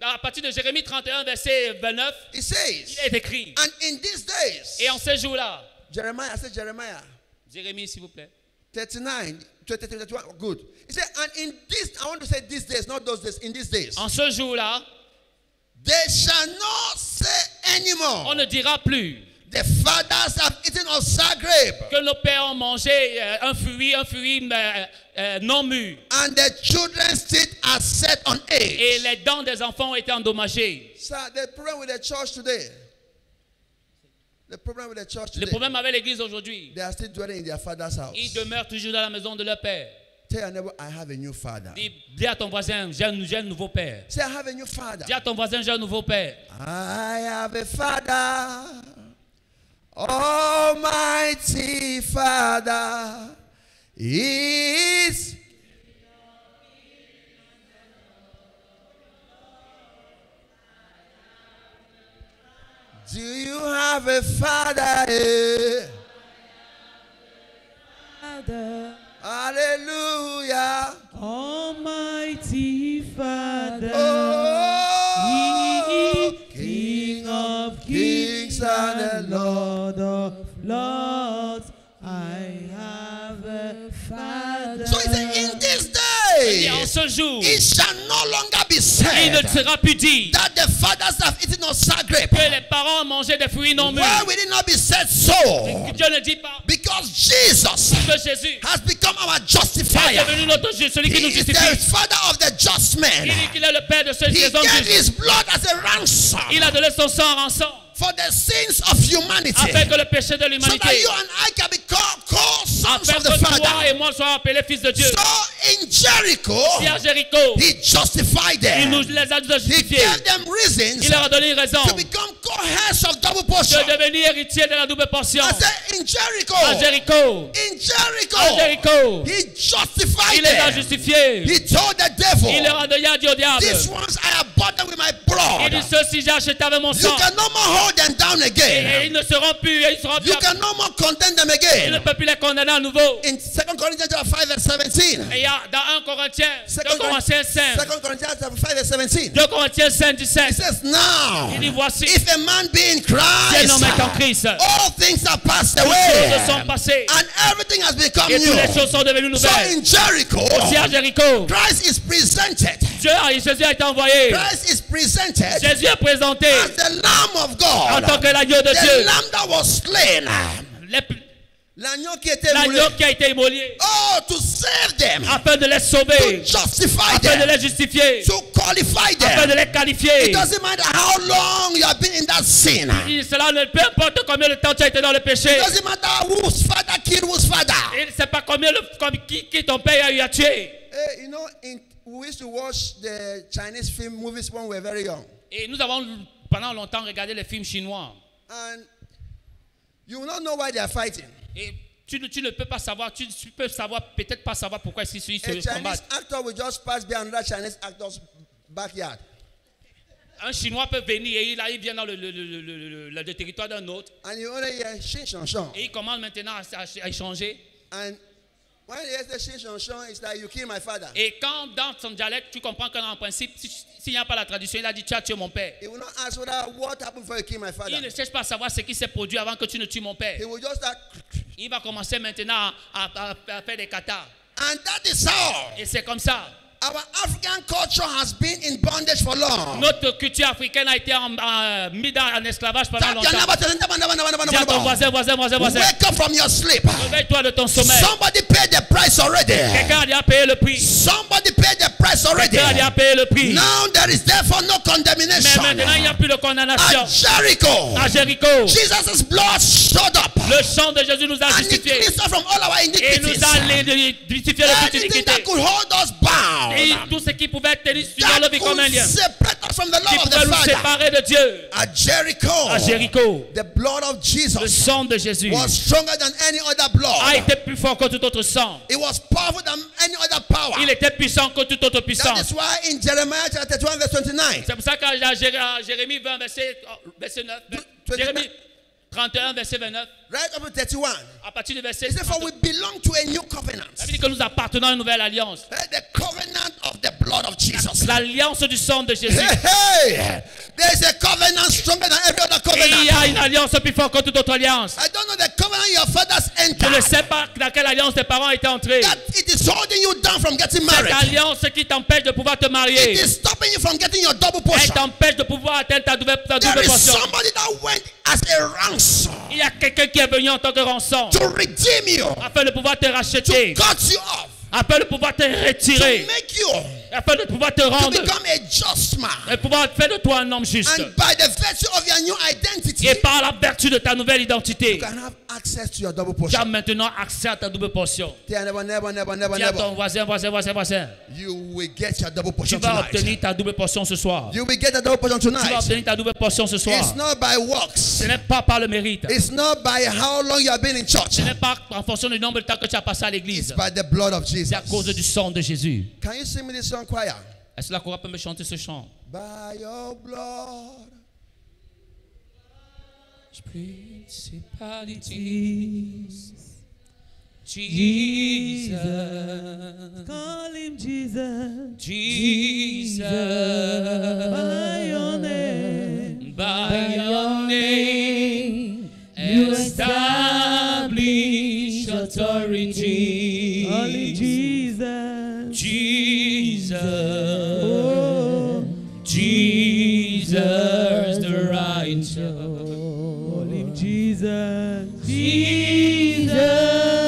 À partir de Jérémie 31, verset 29, it il says, est écrit. And in these days, Et en ces jours-là, Jeremiah, Jeremiah, Jérémie, s'il vous plaît. 39, 20, 31, good. He said, and in this, I want to say these days, not those days, in these days, En ce jour-là, they shall not say on ne dira plus the fathers have eaten of Zagreb, que nos pères ont mangé euh, un fruit, un fruit euh, euh, non mûr. and the children's teeth are set on Et edge. les dents des enfants ont été endommagées. So the problem with the church today, the problem with the church Le today, problème avec l'église aujourd'hui, they are still dwelling in their father's house. ils demeurent toujours dans la maison de leur père. Tell your neighbor, I have a new father. Dis, dis à ton voisin, j'ai un, un nouveau père. Say, I have a new father. Dis à ton voisin, j'ai un nouveau père. I have a father, Almighty Father. He is. Do you have a father? Jour, it shall no longer be il ne said sera plus dit that the fathers have eaten of que les parents ont mangé des fruits non mûrs. Why will it not be said so? Dieu ne dit pas Because Jesus que Jésus has become our est justifier. devenu notre Dieu, celui qui He nous is the justifie. father of the just Il dit qu'il est le père de ceux qui sont gave justes. his blood as a ransom Il a donné son sang en rançon for the sins of humanity. afin que le péché de So l'humanité, that you and I can be called, called sons afin of the que toi Father. et moi soyons appelés fils de Dieu. So in Jericho, Si à Jéricho, he justified il nous them. les a He gave them reasons Il leur a donné une raison to become co-heirs of double portion. de devenir héritier de la double portion. I said in Jericho, À Jéricho, in Jericho, à Jéricho, he justified il les a them. justifiés. He told the devil, Il leur a donné à au diable. These ones I have bought them with my Il dit blood. ceci, j'ai acheté avec mon You sang. can no more hold them down Et, et again. ils ne seront plus, ils seront plus. You can no more condemn them Il ne again. peut plus les condamner à nouveau. In 2 Corinthians chapter 5 verse 17. Et il y a dans 1 Corinthiens, 2 Second Corinthiens 5, 2 Corinthians chapter 5 verse 17. 2 Corinthiens 5, It 17. says, Now, Il dit voici, if a man be in si un homme est en Christ, Christ, all things are passed toutes choses sont away, passées and everything has become et toutes les new. choses sont devenues So nouvelles. in Jericho, Aussi à Jéricho, Christ is presented. Dieu, Jésus a été envoyé. Christ is presented Jésus est présenté as the Lamb of en tant God, que l'agneau de the Dieu. Lamb that was slain, Les- l'agneau qui a été immolé Oh, to save them, afin de les to sauver, justify afin de them, les justifier, to qualify afin de them. les qualifier. It doesn't matter how long you have been in that sin. Et Cela ne peu importe combien de temps tu as été dans le péché. It doesn't matter whose father killed whose father. Il ne sait pas combien le, comme- qui, qui ton père a eu à tuer. Hey, you know, in, we used to watch the Chinese film movies when we were very young. Et nous avons pendant longtemps regardé les films chinois. And you will not know why they are fighting. Et tu, ne- tu ne peux pas savoir, tu, tu peux savoir, peut-être pas savoir pourquoi ils se, ils A se Chinese combattent. actor will just pass by another Chinese actor's backyard. Un Chinois peut venir et il, arrive, vient dans le, territoire d'un autre And you only hear Shin Shang Shang. et il commence maintenant à, à- à échanger. And when he hears the Shin Shang Shang, it's like, you kill my father. Et quand dans son dialecte, tu comprends qu'en principe, si- s'il n'y a pas la traduction, il a dit tu as tué mon père. He will not ask whether what happened before you kill my father. Il ne cherche pas à savoir ce qui s'est produit avant que tu ne tues mon père. He will just start. Il va commencer maintenant à, à- à faire des katas. And that is how Et c'est comme ça. Our African culture has been in bondage for long. Notre culture africaine a été en, en- mise dans- en esclavage pendant longtemps. Dis à ton voisin, voisin, voisin, voisin. Wake up from your sleep. Réveille-toi de ton sommeil. Somebody paid the price already. Quelqu'un a payé le prix. Somebody paid the price already. Quelqu'un a payé le prix. Now there is therefore no Mais condemnation. maintenant, il n'y a plus de condamnation. At Jericho, À Jéricho, Jesus' blood showed up le sang de Jésus nous a and justifiés. cleansed us from all our Et nous iniquities. a justifié de toute Anything iniquité. that could hold us bound, Et tout ce qui pouvait tenir sur that le vie comme un lien. Qui pouvait nous séparer de Dieu. Jericho, À Jéricho, the blood of le Jesus sang de Jésus was stronger than any other a blood. été plus fort que tout autre sang. It was powerful than any other power. Il était puissant que toute autre That puissance. is why in Jeremiah chapter 31 verse 29, C'est pour ça qu'à Jérémie 20, verset, oh, verset 9, Twenty- Jérémie 31, verset 29, right up to 31, à partir du verset he said, For we 30, belong to a new covenant. ça veut dire que nous appartenons à une nouvelle alliance. Eh, The covenant of the blood of Jesus. L'alliance du sang de Jésus. Hey, hey, there's a covenant stronger than every other Et il y a covenant. une alliance plus forte que toute autre alliance. I don't know the covenant your fathers Je ne entered. sais pas dans quelle alliance tes parents étaient entrés. That it is holding you down from getting Cette alliance qui t'empêche de pouvoir te It marier. is stopping you from getting your double Elle t'empêche de pouvoir atteindre ta double, ta There double is portion. somebody that went as a ransom Il y a quelqu'un qui est venu en tant que rançon to redeem you, afin de pouvoir te to racheter, cut you off, afin de pouvoir te to retirer, make you afin de pouvoir te to rendre become a just man. et pouvoir faire de toi un homme juste. And by the virtue of your new identity, Et par la vertu de ta nouvelle identité, you can have access to your double tu as maintenant accès à ta double portion. Tell never, never, never, never, Dis à never. ton voisin, voisin, voisin, voisin. You will get your double Tu portion vas tonight. obtenir ta double portion ce soir. You will get a double portion Tu vas obtenir ta double portion ce soir. It's not by works. Ce n'est pas par le mérite. It's not by how long you have been in church. Ce n'est pas en fonction du nombre de temps que tu as passé à It's l'église. by the blood of Jesus. C'est à cause du sang de Jésus. Can you sing me this song, choir? Est-ce que la chorale peut me chanter ce chant? By your blood, Principalities, Jesus. Jesus, Call him Jesus. Jesus, By your name. by your name, you establish authority. Him Jesus. Jesus, Oh, Jesus, the righteous. Jesus. Jesus, Jesus.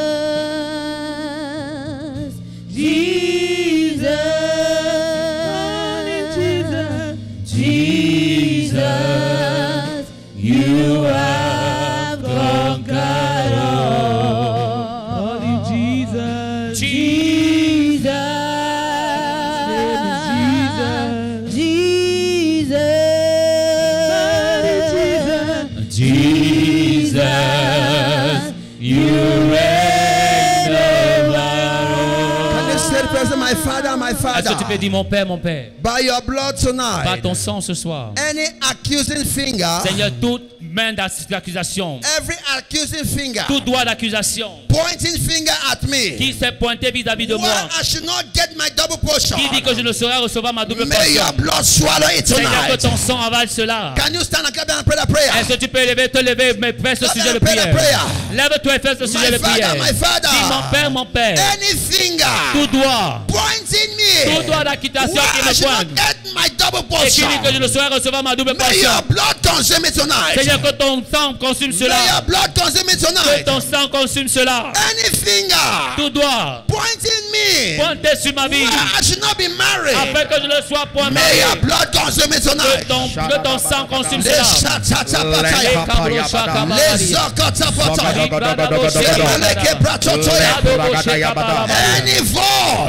The person, my father, my my Est-ce que tu peux Father, dire mon Père, mon Père? By your blood Par tonight, ton sang ce soir. any accusing finger, Seigneur, toute main d'accusation, every accusing finger, tout doigt d'accusation pointing finger at me, qui s'est pointé vis-à-vis de moi, I should not get my double portion? qui dit que je ne saurais recevoir ma double May your portion. blood swallow it Seigneur, que tonight. ton sang avale cela. Can you stand and clap and pray that prayer? Est-ce que tu peux lever, te lever, mais fais ce sujet de the prière. Lève-toi et fais ce sujet My de prière. father, my father. Dis mon Père, mon Père. Any finger Tout doigt, pointing me, tout doigt where qui I me pointe. get my double Et qui portion? dit que je ne saurais recevoir ma double May portion. your blood consume it tonight. Seigneur, que ton sang consume May cela. your blood consume it Que tonight. ton sang consume cela. Any finger Tout doigt, pointing me, pointé sur ma vie. where I should not be married. Afin que je ne sois point May your blood consume it Que tonight. ton, que ton sang consume Les cela. shatatapataya,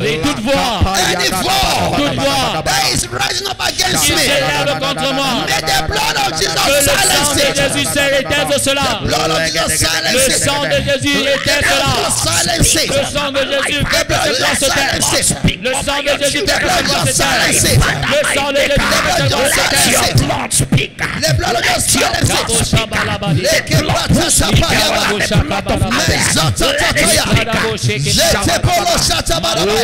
Les Ebeleke pratotoya. Any that is rising up against me, contre moi. may the blood of Que Jesus le sang de. Jésus éteint cela. Blood of Jesus Le sang de Jésus éteint cela. Le sang de Jésus que. Le sang de Jésus que. Le sang de que blood of Jesus it.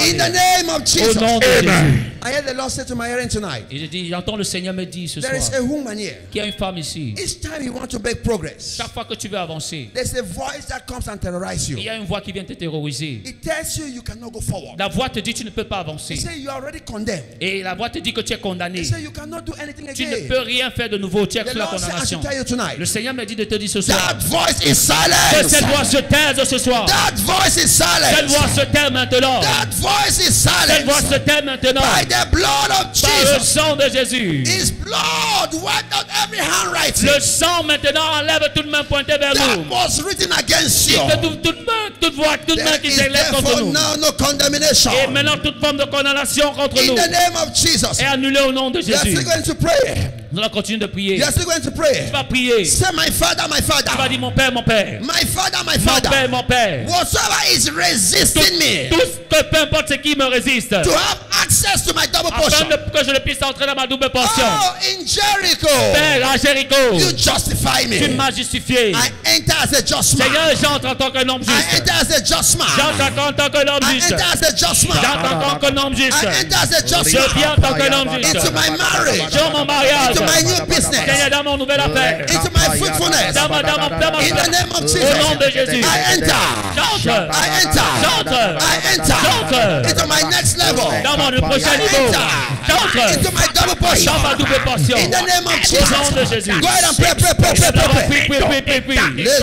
In the name of Au Jesus. nom de Jésus. I heard the Lord say to my hearing tonight, Et je dis, j'entends le Seigneur me dire ce there is soir a woman here. qu'il y a une femme ici. Each time you want to make progress, Chaque fois que tu veux avancer, there's a voice that comes and terrorizes il y you. a une voix qui vient te terroriser. It tells you you cannot go forward. La voix te dit tu ne peux pas It avancer. says you are already condemned. Et la voix te dit que tu es condamné. It says you cannot do anything Tu ne peux again. rien faire de nouveau. Tu es sous la condamnation. tell you tonight. Le Seigneur me dit de te dire ce soir That voice is que cette voix silent. se taise ce soir. That voice is Cette voix se taise maintenant. That voice is Cette voix se taise maintenant. By the blood of Par le sang de Jésus. His blood wiped out every handwriting Le sang maintenant enlève toute main pointée vers that nous. was written against you. Toute, toute main, toute voix, toute main There qui s'élève contre therefore nous. now no condemnation. Et maintenant toute forme de condamnation contre In nous the name of Jesus. est annulée au nom de are Jésus. still going to pray. Nous allons continuer de prier. You are still going to pray. Tu vas prier. Tu Say, My Father, my vas Father, dire mon Père, mon Père. my Father, my Mon Father. Père, mon Père. Whatsoever is Tout, resisting me tout ce que peu importe ce qui me résiste. to have access to my double portion. que je ne puisse entrer dans ma double portion. Oh, in Jericho, Père, à you justify tu me. m'as justifié. I enter as a just man. Seigneur, j'entre en tant qu'un homme I juste. enter as a just man. J'entre en tant qu'un homme I juste. enter as a just man. J'entre en tant qu'un homme juste. I enter as a just Je viens man en tant qu'un homme juste. into my marriage, Dans mon mariage. into my new business, Seigneur, dans mon nouvel affaire. into my fruitfulness. Dans ma, dans ma, dans ma, In the name of au nom Jesus, de Jésus. I enter. J'entre. I enter. J'entre. I enter into my next level. Dans mon prochain I niveau. enter J'entre. Dans ma double portion. In the name of Au nom de Jesus. Jésus. Go ahead and pray, pray, pray, pray, pray, pray. prie, prie. Les.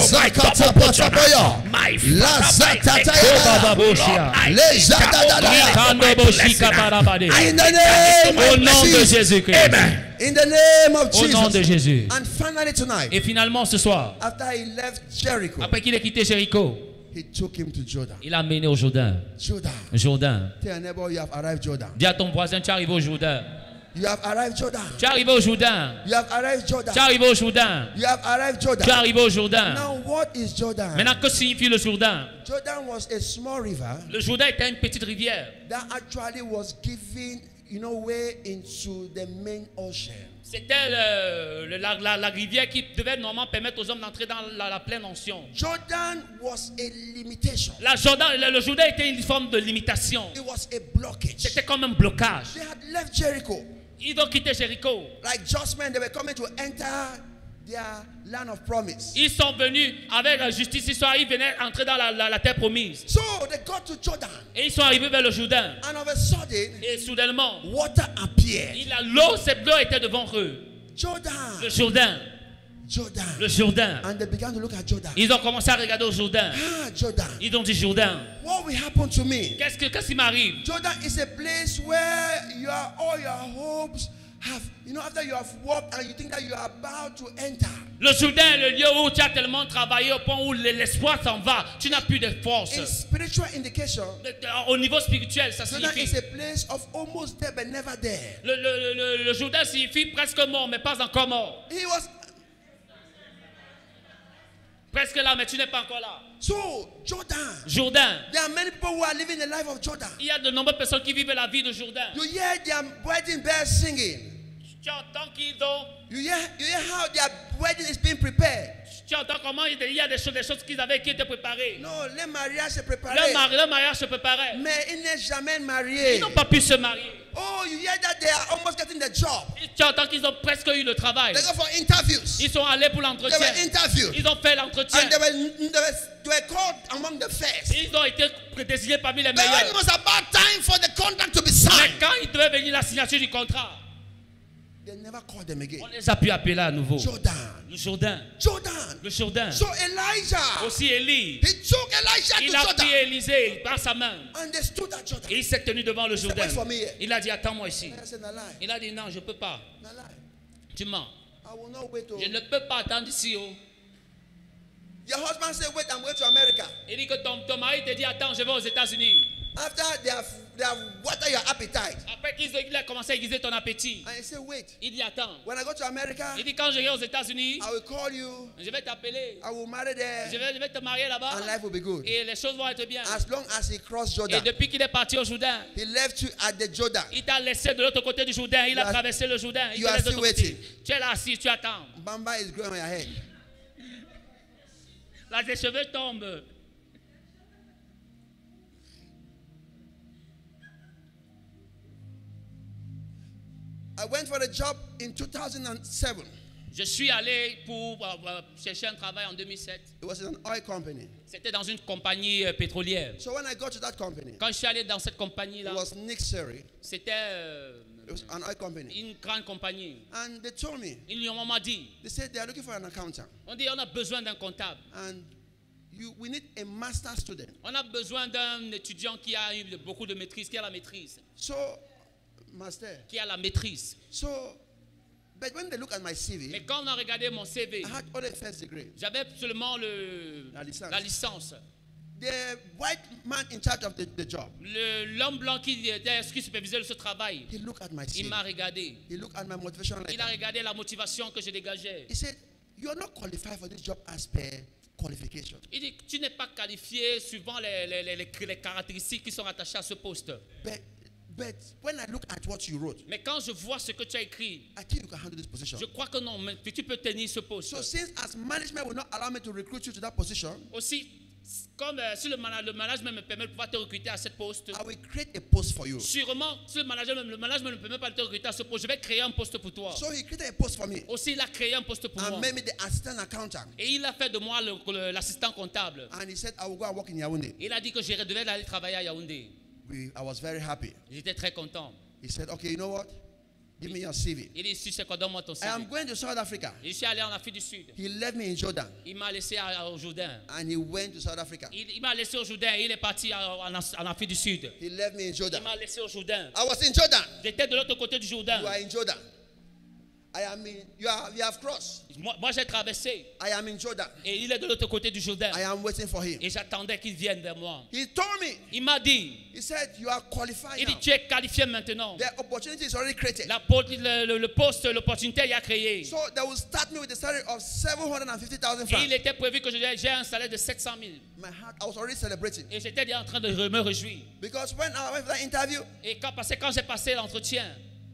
La zakatataya. Baba Boshia. Les Barabade. In the name Au nom de. Jésus-Christ. In the name of Au nom de. Jésus. And finally tonight, Et finalement, ce soir, after he left Jericho, après qu'il ait quitté Jéricho, he took him to Jordan. il l'a amené au Jourdain. Jordan. Jourdain. Tell your neighbor you have arrived Jordan. Dis à ton voisin, tu es arrivé au Jourdain. You have arrived Jordan. Tu es arrivé au Jourdain. You have arrived Tu es Jordan. arrivé au Jourdain. You have arrived Tu es Jordan. arrivé au Jourdain. Now, what is Jordan? Maintenant, que signifie le Jourdain? Jordan was a small river Le Jourdain était une petite rivière. that actually was giving, you know, way into the main ocean. C'était la, la- la rivière qui devait normalement permettre aux hommes d'entrer dans la, la pleine onction. Jordan was a limitation. La Jourdain, le, le Jourdain était une forme de limitation. It was a blockage. C'était comme un blocage. They had left Jericho. Ils ont quitté Jéricho. Like just men, they were coming to enter their land of promise. Ils sont venus avec la justice. Ils, sont, ils venaient entrer dans la, la- la terre promise. So they got to Jordan, Et ils sont arrivés vers le Jourdain. and of a sudden, Et soudainement, water appeared. il a l'eau, cette eau était devant eux. Jordan, Le Jourdain. Jordan. Le Jourdain. And they began to look at Jordan. Ils ont commencé à regarder au Jourdain. Ah, Jordan. Ils ont dit Jourdain. What will happen to me? Qu'est-ce que- qu'est-ce qui m'arrive? Jordan is a place where your all your hopes have, you know, after you have walked and you think that you are about to enter. Le Jourdain est le lieu où tu as tellement travaillé au point où l'espoir s'en va. Tu n'as plus de force. In spiritual indication, Au niveau spirituel, ça Jordan signifie. is a place of almost there but never there. Le, le, le, le Jourdain signifie presque mort, mais pas encore mort. He was Presque là, mais tu n'es pas encore là. So, Jordan. Jourdain. There are many people who are living the life of Jordan. Il y a de nombreuses personnes qui vivent la vie de Jourdain. You hear their wedding bells singing. You hear, you hear how their wedding is being prepared? Tu entends comment il y a des choses, des choses qu'ils avaient qui étaient préparées? No, les mariages se Leur, préparaient. mari- leur mariage se préparait. Mais ils n'est jamais Ils mariés. n'ont pas pu se marier. Oh, you hear that they are almost getting the job. Tu entends qu'ils ont presque eu le travail. They go for interviews. Ils sont allés pour They l'entretien. were interviewed. Ils ont fait l'entretien. And they were, they were, they were called among the first. Ils ont été désignés parmi les But when it meilleurs. was about time for the contract to be Mais signed, quand il devait venir la signature du contrat, they never called them on again. les a pu appeler à nouveau. Jordan. Le Jourdain. Jordan. Le Jourdain. So Elijah, Aussi Élie. he took Elijah Il to a Jordan. pris Élisée par sa main. And they stood at Jordan. Et il s'est tenu devant le here. Il a dit Attends-moi ici. I said, "Na lie, Il a dit Non, je ne peux pas. Tu mens. I will not wait. To... Je ne peux pas attendre ici. Oh. Your husband said, wait, I'm going to America. Il dit que ton, ton mari te dit Attends, je vais aux États-Unis. After they have, they have watered your appetite. Après qu'il il a commencé à aiguiser ton appétit, And he said, wait, il dit Attends. when I go to America, Il dit Quand je vais aux États-Unis, I will call you. je vais t'appeler. I will marry Je there. vais, je vais te marier là-bas. And life will be good. Et les choses vont être bien. As long as he crossed Et Jordan, depuis qu'il est parti au Jourdain, he left you at the Jordan. il t'a laissé de l'autre côté du Jourdain. Il You a traversé le Jourdain. Il you are still waiting. Tu es là assis, tu attends. Bamba is growing on your head. Là, tes cheveux tombent. I went for a job in 2007. Je suis allé pour euh, euh, chercher un travail en 2007. It was in an oil company. C'était dans une compagnie euh, pétrolière. So when I got to that company, Quand je suis allé dans cette compagnie-là, c'était euh, une grande compagnie. And they told me, Ils m'ont dit, they said they are looking for an accountant. on dit on a besoin d'un comptable. And you, we need a master student. On a besoin d'un étudiant qui a eu beaucoup de maîtrise, qui a la maîtrise. So, master. Qui a la maîtrise. So, but when they look at my Mais CV, quand on a regardé mon CV, I had only a first degree. j'avais seulement le, La licence. la licence. The white man in charge of the, the job, Le- L'homme blanc qui, était, qui supervisait ce travail, he looked at my il CV. m'a regardé. He looked at my motivation Il a regardé la motivation que je dégageais. He said, You are not qualified for this job as per qualification. Il dit tu n'es pas qualifié suivant les, les- les- les- les caractéristiques qui sont attachées à ce poste. But, but when I look at what you wrote, Mais quand je vois ce que tu as écrit, I think you can handle this position. je crois que non, mais que tu peux tenir ce poste. So, since as management will not allow me to recruit you to that position, Aussi, comme euh, si le, le management me permet de pouvoir te recruter à ce poste, I will create a post for you. sûrement, si le management, le management ne permet pas de te recruter à ce poste, je vais créer un poste pour toi. So he created a post for me Aussi, il a créé un poste pour moi. and made me the assistant accountant. Et il a fait de moi l'assistant comptable. And he said, I will go and work in Yaoundé. Il a dit que je devais aller travailler à Yaoundé. We, I was very happy. J'étais très content. He said, Okay, you know what? Give me your CV. Il dit, si c'est quoi, donne-moi ton I CV. am going to South Africa. Je suis allé en Afrique du Sud. He left me in Jordan Il m'a laissé au Jourdain. and he went to South Africa. Il, il m'a laissé au Jourdain et il est parti en, en Afrique du Sud. He left me in Il Jordan. m'a laissé au Jourdain. I was in Jordan. J'étais de l'autre côté du Jourdain. You are in Jordan. I am in, you, are, you have crossed. Moi, moi, j'ai traversé I am in Jordan. et il est de l'autre côté du Jourdain. I am waiting for him. Et j'attendais qu'il vienne vers moi. He told me, Il m'a dit, he said, You are qualified. il dit, tu es qualifié maintenant. The opportunity is already created. La, po- le, le- le poste, l'opportunité, a créé. So they will start me with a salary of 750,000 Et il francs. était prévu que j'ai un salaire de 700 000. My heart, I was already celebrating. Et j'étais déjà en train de me réjouir. Because when I went for that interview, Et quand, parce que quand j'ai passé l'entretien,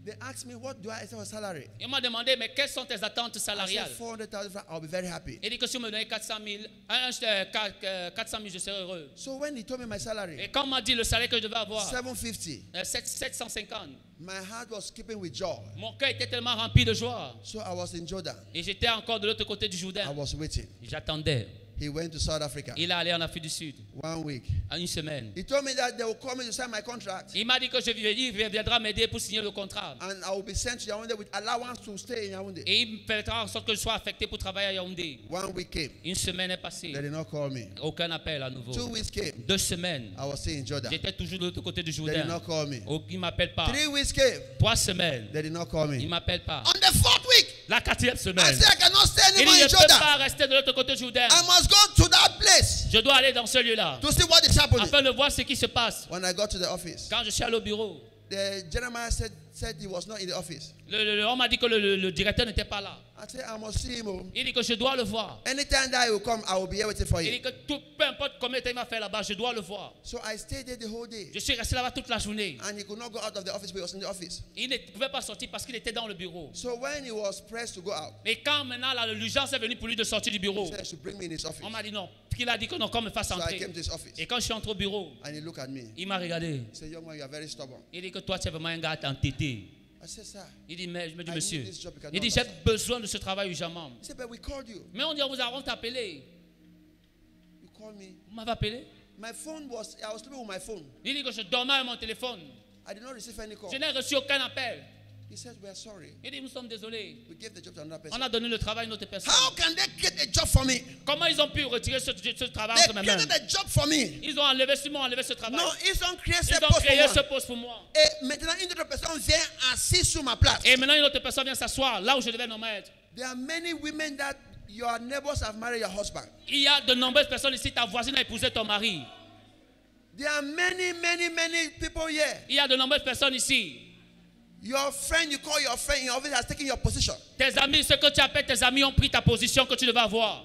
they asked me, What do I expect for salary? il m'a demandé, mais quelles sont tes attentes I said, salariales 400,000 francs. I'll be very happy. Il dit que si vous me donnez 400 000, un- un- euh, euh, 400 000, je serai heureux. So when he told me my salary, Et quand on m'a dit le salaire que je devais avoir, 750, euh, sept- 750, my heart was skipping with joy. mon cœur était tellement rempli de joie. So I was in Jordan. Et j'étais encore de l'autre côté du I Jourdain. was waiting. J'attendais. He went to South Africa. Il est allé en Afrique du Sud One week. en une semaine. He told me that they will call me to sign my contract Il m'a dit que je viendra m'aider pour signer le contrat. and I will be sent to Yaoundé with allowance to stay in Yaoundé. Et il me fera en sorte que je sois affecté pour travailler à Yaoundé. One week came. Une semaine est passée. They did not call me. Aucun appel à nouveau. Two weeks came. Deux semaines. I was still in Jordan. J'étais toujours de l'autre côté du They did Jourdain. not call me. Oh, Il ne m'appelle pas. Three weeks came. Trois semaines. They did not call me. m'appelle pas. On the fourth week, La quatrième I semaine. said I cannot stay Il dit, je in ne peux Jordan? pas rester de l'autre côté Jourdain. I must go to that place Je dois aller dans ce lieu-là. to see what is happening. Afin de voir ce qui se passe. When I got to the office, Quand je suis allé au bureau, the said, said he was not in the office. Le, le- le- on m'a dit que le, le- directeur n'était pas là. I said, I must see him. oh. Il dit que je dois le voir. Anytime that he will come, I will be here waiting for Il you. dit que tout, peu importe combien de temps il va faire là-bas, je dois le voir. So I stayed there the whole day. Je suis resté là-bas toute la journée. And he could not go out of the office, but he was in the office. Il ne pouvait pas sortir parce qu'il était dans le bureau. So when he was pressed to go out, Mais quand maintenant l'urgence est venue pour lui de sortir du bureau, he said, I should bring me in his office. on m'a dit non. Qu'il a dit que non, qu'on me fasse So I entrer. came to his office. Et quand je suis entré au bureau, And he looked at me. il m'a regardé. He said, Young man, you are very stubborn. Il dit que toi, tu es vraiment un gars entêté. I said, Sir. Il dit, mais je me dis, monsieur, il dit, j'ai besoin de ce travail urgemment. He said, But we called you. Mais on dit, on vous a appelé. Vous m'avez appelé My phone was, I was sleeping with my phone. Il dit que je dormais avec mon téléphone. I did not receive any call. Je n'ai reçu aucun appel. He said, We are sorry. Il dit, nous sommes désolés. We gave the job to another On person. a donné le travail à une autre personne. How can they get a job for me? Comment ils ont pu retirer ce, ce travail They entre mes mains? created a job for me. Ils ont enlevé, ce travail. Non, ils ont créé ce Ils ont poste créé pour ce moi. poste pour moi. Et maintenant, une autre personne vient sur ma place. Et maintenant, une autre personne vient s'asseoir là où je devais normalement être. There are many women that your neighbors have married your husband. Il y a de nombreuses personnes ici, ta voisine a épousé ton mari. There are many, many, many people here. Il y a de nombreuses personnes ici. Your friend, you call your friend in office, has taken your position. Tes amis, ce que tu appelles tes amis ont pris ta position que tu devais avoir.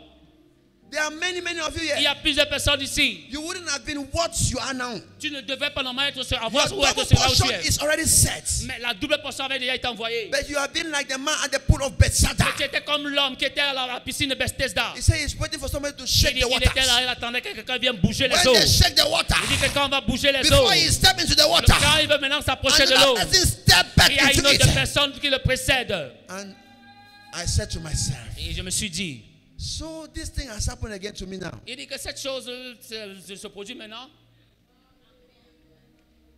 There are many, many of you Il y here. a plusieurs personnes ici. You wouldn't have been what you are now. Tu ne devais pas normalement être avoir ou être là où tu es. is already set. Mais la double portion avait déjà été envoyée. But you have been like the man at the pool of Bethesda. Tu étais comme l'homme qui était à la, piscine de Bethesda. He said he's waiting for somebody to Il, shake dit- the il était là, il attendait que quelqu'un vienne bouger les When eaux. they shake the water, Il dit que quand on va bouger les before eaux, he step into the water, quand il veut maintenant s'approcher de l'eau, il y a une autre personne qui le précède. And I said to myself, Et je me suis dit, so this thing has happened again to me now. il dit que cette chose euh, se, se produit maintenant.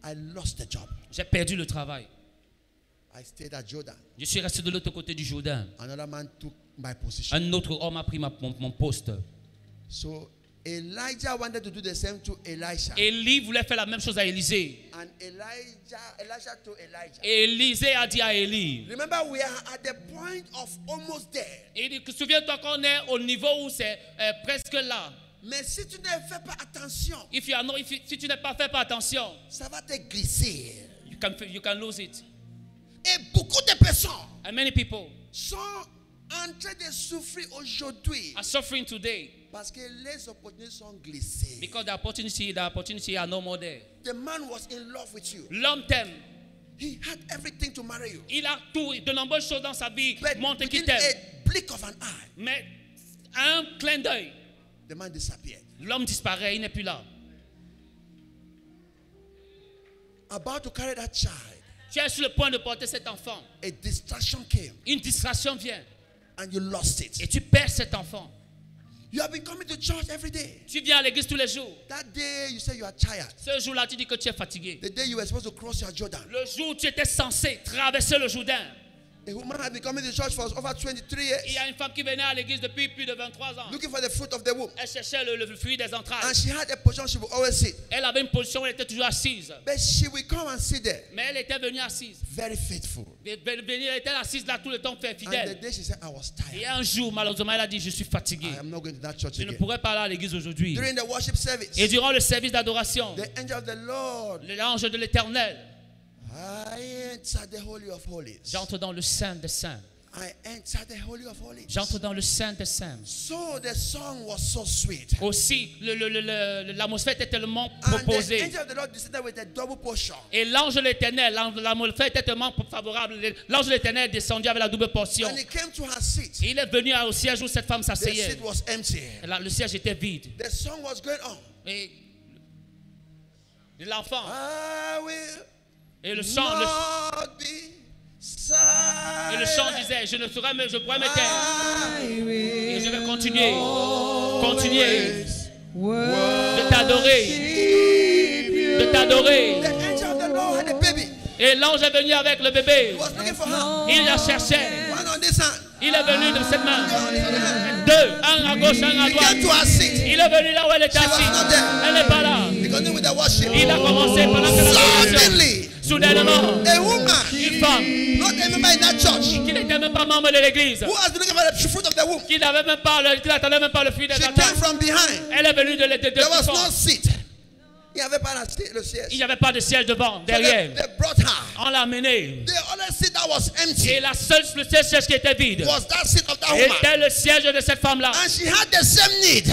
I lost the job. J'ai perdu le travail. I stayed at Jordan. Je suis resté de l'autre côté du Jourdain. Another man took my position. Un autre homme a pris ma- mon, mon poste. So Elijah wanted to do the same to Elisha. Élie voulait faire la même chose à Élisée. And Elijah, Elisha to Elijah. Et Élisée a dit à Élie, Remember, we are at the point of almost there. il dit, que souviens-toi qu'on est au niveau où c'est euh, presque là. Mais si tu ne fais pas attention, If you are not, if you- si tu n'es pas fait pas attention, ça va te glisser. you can, you can lose it. Et beaucoup de personnes And many people sont en train de souffrir aujourd'hui are suffering today parce que les opportunités sont glissées. because the opportunity, the opportunity are no more there. The man was in love with you. L'homme t'aime. He had everything to marry you. Il a tout, de nombreuses choses dans sa vie qu'il within t'aime. a blink of an eye, Mais un clin d'œil, the man disappeared. l'homme disparaît, il n'est plus là. About to carry that child, Tu es sur le point de porter cet enfant. a distraction came Une distraction vient and you lost it. et tu perds cet enfant. You have been coming to church every day. Tu viens à l'église tous les jours. That day you say you are tired. Ce jour-là, tu dis que tu es fatigué. The day you were supposed to cross your Jordan. Le jour où tu étais censé traverser le Jourdain, A woman had been coming to church for over 23 il years, y a une femme qui venait à l'église depuis plus de 23 ans. looking for the fruit of the womb. Elle cherchait le, le fruit des And entrailles. she had a position she would always sit. Elle avait une position où elle était toujours assise. But she will come and sit there, Mais elle était venue assise. very faithful. Elle était assise là tout le temps, fait And the fidèle. day she said, I was Et tired. un jour, malheureusement, elle a dit, je suis fatiguée. I am not going to that church Je ne again. pourrais pas aller à l'église aujourd'hui. During the worship service, Et durant le service d'adoration, the angel of the Lord, l'ange de l'éternel, j'entre dans le Saint des Saints. I enter the Holy of Holies. J'entre dans le Saint des Saints. So the song was so sweet. Aussi, le- le- le- le- l'atmosphère était tellement And the proposée. angel of the Lord descended with a double portion. Et l'ange de l'éternel, l'atmosphère était tellement favorable. L'ange de l'éternel est descendu avec la double portion. And he came to her seat. Et il est venu au siège où cette femme The s'asseyait. seat was empty. Et là, Le siège était vide. The song was going on. Et l'enfant, I will et le chant, le, et le chant disait, je ne saurais me, je pourrais me taire. Et je vais continuer, continuer de t'adorer, de t'adorer. Et l'ange est venu avec le bébé. Il la cherchait. Il est venu de cette main. Deux, un à gauche, un à droite. Il est venu là où elle était assise. Elle n'est pas là. Il a commencé pendant que la Soudainement, a woman, une femme not a member in that church, qui n'était même pas membre de l'église, who has been looking for the fruit of the womb, qui n'avait même pas, le- qui n'attendait même pas le fruit des she attentes. came from behind. Elle est venue de l'été de There was fond. no seat. Il n'y avait pas la sti- le siège. Il n'y avait pas de siège devant, So derrière. they, they brought her. On l'a amenée. The other seat that was empty Et la seule, le seul siège qui était vide was that seat of that woman. était le siège de cette femme-là. And she had the same need.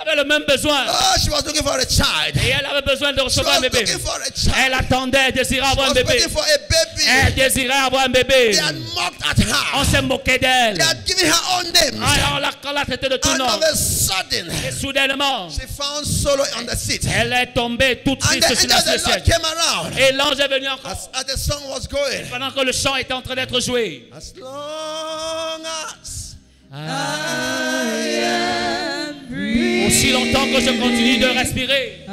Elle avait le même besoin. Oh, she was looking for a child. Et elle avait besoin de She recevoir un bébé. for a child. Elle attendait, elle désirait She avoir un bébé. waiting for a baby. Elle désirait avoir un bébé. They had mocked at On s'est moqué d'elle. They had given her own names. Ah, On l'a on l'a traité de tout nom. of a sudden, Et soudainement, she found solo on the seat. elle est tombée toute And triste sur la siège. came around Et l'ange est venu encore. as, as the song was going. Pendant que le chant était en train d'être joué. As long as Aussi longtemps que je continue de respirer.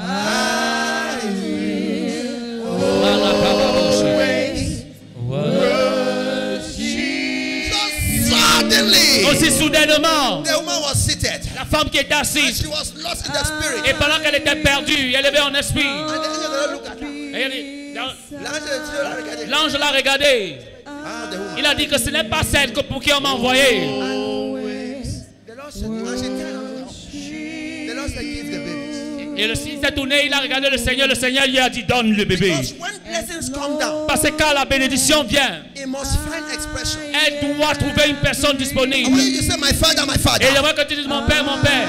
Aussi soudainement, la femme qui était assise, et pendant qu'elle était perdue, elle avait en esprit. L'ange l'a regardé. Il a dit que ce n'est pas celle pour qui on m'a envoyé. Et le il s'est tourné, il a regardé le Seigneur. Le Seigneur lui a dit donne le bébé. Parce que quand la bénédiction vient, elle doit trouver une personne disponible. Et j'aimerais que tu dises mon père, mon père.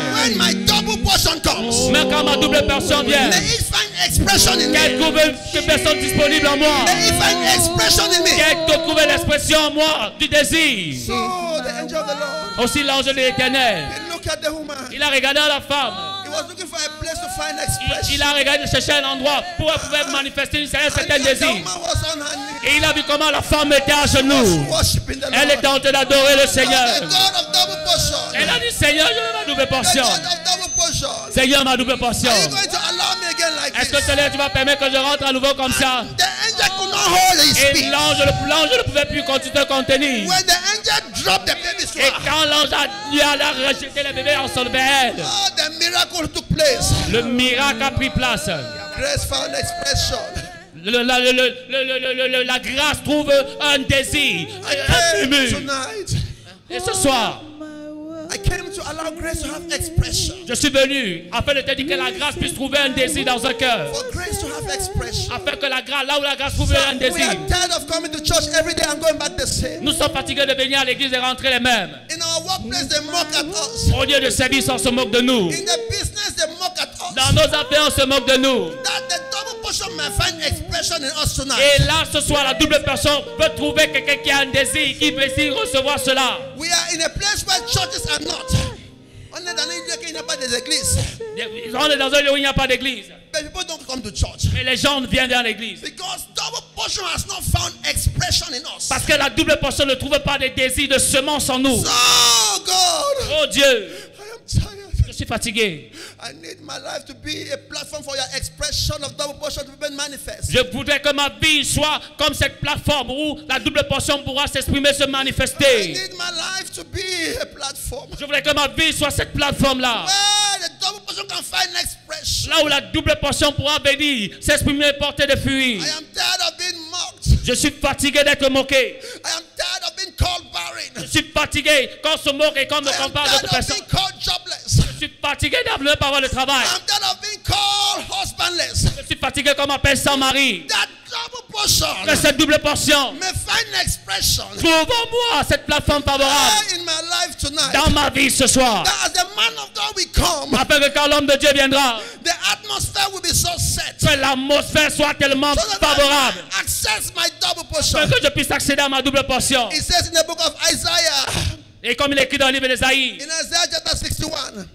Mais quand ma double portion vient, qu'elle trouve une personne disponible en moi. Qu'elle trouve l'expression en moi du désir. Aussi l'ange de l'éternel. Il a regardé la femme. Il, a regardé chercher un endroit pour pouvoir manifester une certaine désir. Et il a vu comment la femme était à genoux. Elle était en train d'adorer le Seigneur. Elle a dit Seigneur, je veux ma double portion. Seigneur, ma double portion. Est-ce que? Seigneur, tu vas permettre que je rentre à nouveau comme ça? Et l'ange l'ange ne pouvait plus à contenir. The dropped the baby Et quand l'ange a, rejeté le bébé en son vers elle, oh, the miracle took place. le miracle a pris place. Grace found expression. Le- la, le- le- grâce trouve un désir, un tonight, Et ce soir, came to allow grace to have expression. je suis venu afin de te dire que la grâce puisse trouver un désir dans un cœur. For grace to have expression. Afin que la grâce, là où la grâce trouve un We désir. are tired of coming to church every day and going back the same. Nous sommes fatigués de venir à l'église et rentrer les mêmes. In our workplace, they mock at us. Au lieu de service, on se moque de nous. In the business, they mock at Dans nos affaires, on se moque de nous. Portion. Et là, ce soir, la double personne peut trouver quelqu'un qui a un désir, qui désire recevoir cela. We are in a place where churches are not. On est dans une lieu qu'il n'y a pas des églises. On est dans un lieu où il n'y a pas d'église. But people don't come to church. Mais les gens viennent dans l'église. Because double portion has not found expression in us. Parce que la double personne ne trouve pas de désir de semence en nous. Oh God, Oh Dieu, I suis fatigué. I need my life to be a platform for your expression of double portion to be manifest. Je voudrais que ma vie soit comme cette plateforme où la double portion pourra s'exprimer, se I manifester. need my life to be a platform Je voudrais que ma vie soit cette plateforme-là. where the double portion can find expression. Là où la double portion pourra venir, s'exprimer, porter des fruits. I am tired of being mocked. Je suis fatigué d'être moqué. I am tired of being called barren. Je suis fatigué quand on se moque et quand on me I compare d'autres personnes. Suis fatigué d'appeler par le travail. I'm tired of being called husbandless. Je suis fatigué qu'on m'appelle sans mari. That double portion Que cette double portion may find expression trouve en moi cette plateforme favorable in my life tonight. dans ma vie ce soir. That as the man of God we come, Afin que quand l'homme de Dieu viendra, the atmosphere will be so set que l'atmosphère soit tellement so that favorable. I access my double portion. Afin que je puisse accéder à ma double portion. It says in the book of Isaiah, Et comme il est écrit dans le livre d'Ésaïe, in Isaiah chapter 61,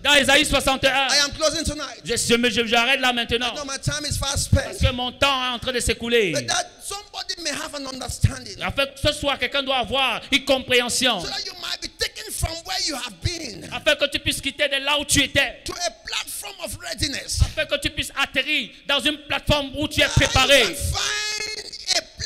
dans Ésaïe 61, I am closing tonight. je, je- je- j'arrête là maintenant. My time is fast Parce que mon temps est en train de s'écouler. But that somebody may have an understanding Afin que ce soit, quelqu'un doit avoir une compréhension. so that you might be taken from where you have been Afin que tu puisses quitter de là où tu étais. to a platform of readiness. Afin que tu puisses atterrir dans une plateforme où tu es you préparé. can find a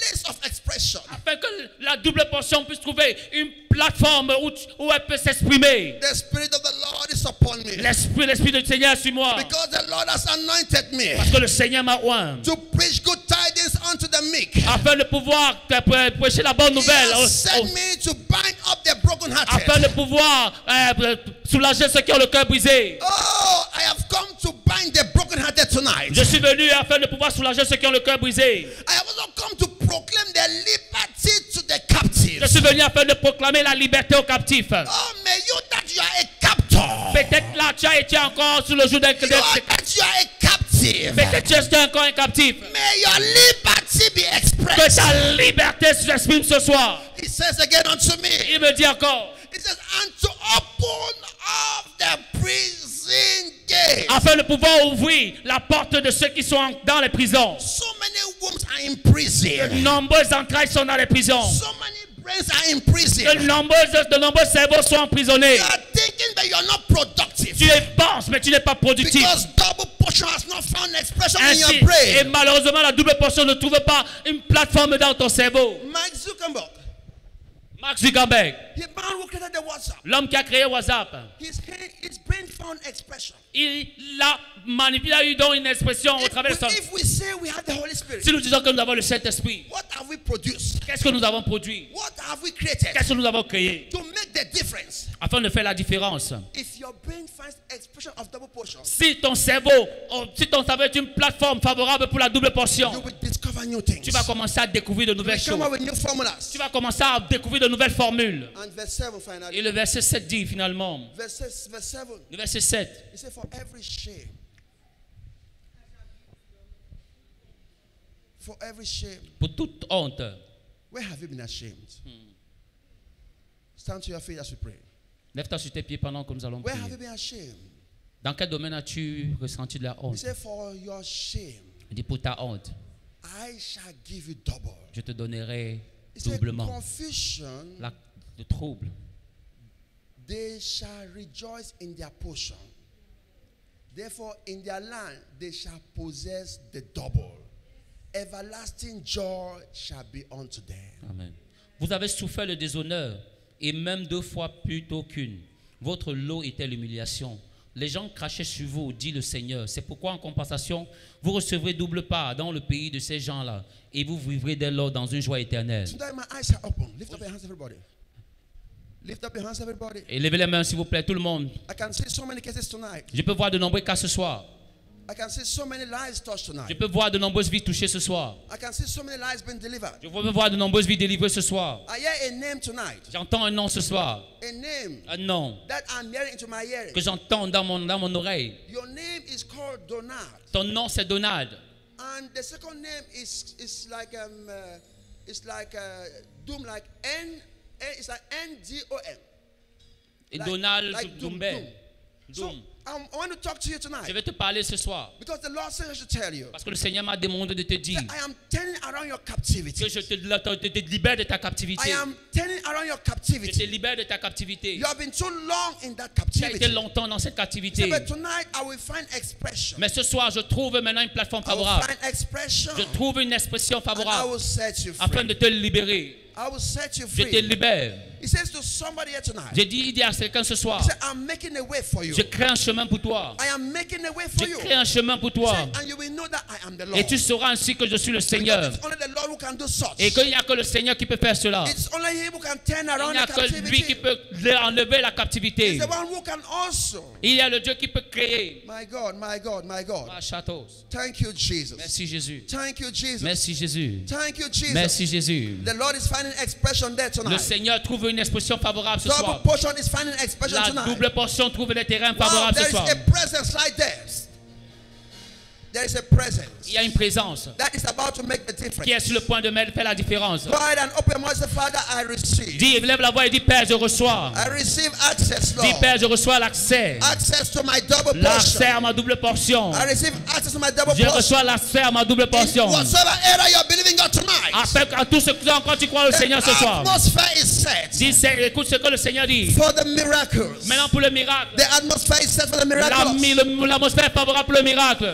place of expression. Afin que la double portion puisse trouver une plateforme où, où elle peut s'exprimer. The Spirit of the Lord is upon me. L'esprit, l'esprit du Seigneur est sur moi. Because the Lord has anointed me Parce que le Seigneur m'a oint. to preach good tidings unto the meek. Afin de pouvoir prêcher la bonne He nouvelle. has au- sent me to bind up the brokenhearted. afin de pouvoir euh, soulager ceux qui ont le cœur brisé. Oh, I have come to bind the brokenhearted there tonight. Je suis venu afin de pouvoir soulager ceux qui ont le cœur brisé. I have also come to proclaim the liberty to the Je captives. suis venu afin de proclamer la liberté aux captifs. Oh, may you that you are a captor. Peut-être là, tu as été encore sous le joug d'un that you are a captive. Peut-être tu es encore un captif. May your liberty be Que expressed. ta liberté s'exprime ce soir. He says again unto me. Il me dit encore, He says, and the prison gate. afin de pouvoir ouvrir la porte de ceux qui sont dans les prisons. So many wombs are in prison. De nombreuses entrailles sont dans les prisons. So many brains are in prison. De nombreuses, de nombreux cerveaux sont emprisonnés. You are thinking that you are not productive. Tu penses, mais tu n'es pas productif. Because double portion has not found expression in Ainsi, your et malheureusement, la double portion ne trouve pas une plateforme dans ton cerveau. Mike Zuckerberg, Mark Zuckerberg, l'homme qui a créé WhatsApp, his, his brain found expression. il a manipulé, a eu donc une expression au travers de son... if we say we have the Holy Spirit, Si nous disons que nous avons le Saint-Esprit, what have we produced? qu'est-ce que nous avons produit? What have we created? Qu'est-ce que nous avons créé? To make the difference? afin de faire la différence If your brain finds expression of double portion, Si ton cerveau, oh, si ton cerveau est une plateforme favorable pour la double portion, you will discover new things. tu vas commencer à découvrir de nouvelles choses. Tu vas commencer à découvrir de nouvelles 7 finally. Et le verset 7 dit finalement, Verse, six- verse 7. le verset 7, He said, For every shame, for every shame, pour toute honte, where have you been ashamed? Stand to your feet as we pray. lève-toi sur tes pieds pendant que nous allons Where have you prier. been ashamed? Dans quel domaine as-tu ressenti de la honte? said, For your shame, Il dit pour ta honte, I shall give you double. je te donnerai doublement. La, le trouble, they shall rejoice in their portion. Therefore, in their land, they shall possess the double. Everlasting joy shall be unto them. Amen. Vous avez souffert le déshonneur, et même deux fois plutôt qu'une. Votre lot était l'humiliation. Les gens crachaient sur vous, dit le Seigneur. C'est pourquoi, en compensation, vous recevrez double part dans le pays de ces gens-là, et vous vivrez dès lors dans une joie éternelle. Et levez les mains, s'il vous plaît, tout le monde. Je peux voir de nombreux cas ce soir. Je tonight. peux voir de nombreuses vies touchées ce soir. I can see so many lives being delivered. Je peux voir de nombreuses vies délivrées ce soir. I hear a name tonight. J'entends un nom ce soir. A name Un nom that I'm hearing into my ear. que j'entends dans mon, dans mon oreille. Your name is called Donald. Ton nom, c'est Donald. And the second name is is like um uh, it's like uh, doom like N, N it's Donald like Doom. Doom. So Doom. um, I want to talk to you Je tonight vais te parler ce soir. because the Lord says I should tell you Parce que le Seigneur m'a demandé de te dire that I am turning around your que captivity. je te, te- te libère de ta captivité. I am turning around your Je te libère de ta captivité. You have been too long in that Tu as été longtemps dans cette said, captivité. but tonight I will find expression. Mais ce soir, je trouve maintenant une plateforme I will favorable. find expression. Je trouve une expression And I favorable will set you afin free. de te libérer. I will set you Je te free. libère. He says to somebody here tonight. J'ai dit, il dit à quelqu'un ce soir, He said, I'm making a way for you. je crée un chemin pour toi. I am making a way for Je you. crée un chemin pour toi. said, and you will know that I am the Lord. Et tu sauras ainsi que je suis le Seigneur. it's only the Lord who can do such. Et qu'il n'y a que le Seigneur qui peut faire cela. It's only Him who can turn Il n'y a que lui qui peut enlever la captivité. He's the one who can also. Il y a le Dieu qui peut créer. My God, my God, my God. Thank you, Jesus. Merci Jésus. Thank you, Jesus. Merci Jésus. Thank you, Jesus. Merci Jésus. The Lord is finding expression there Le tonight. Seigneur trouve une expression favorable ce Double soir. portion is finding expression La double portion trouve des terrains Wow, favorables there ce soir. There. Is a presence Il y a une présence that is about to make the difference. qui est sur le point de faire la différence. And open Father, I receive. Dis, lève la voix et dis, Père, je reçois. I receive access, Dis, Lord. Père, je reçois l'accès. Access to my double L'accès à ma double portion. I receive access to my double Je portion. reçois l'accès à ma double In portion. whatsoever area you're believing God tonight, Afin à ceux qui encore tu crois au the Seigneur ce soir. atmosphere is set Dis, c'est- écoute ce que le Seigneur dit. for the miracles. Maintenant pour le miracle. The atmosphere is set for the La- miracles. le- L'atmosphère est favorable pour le miracle.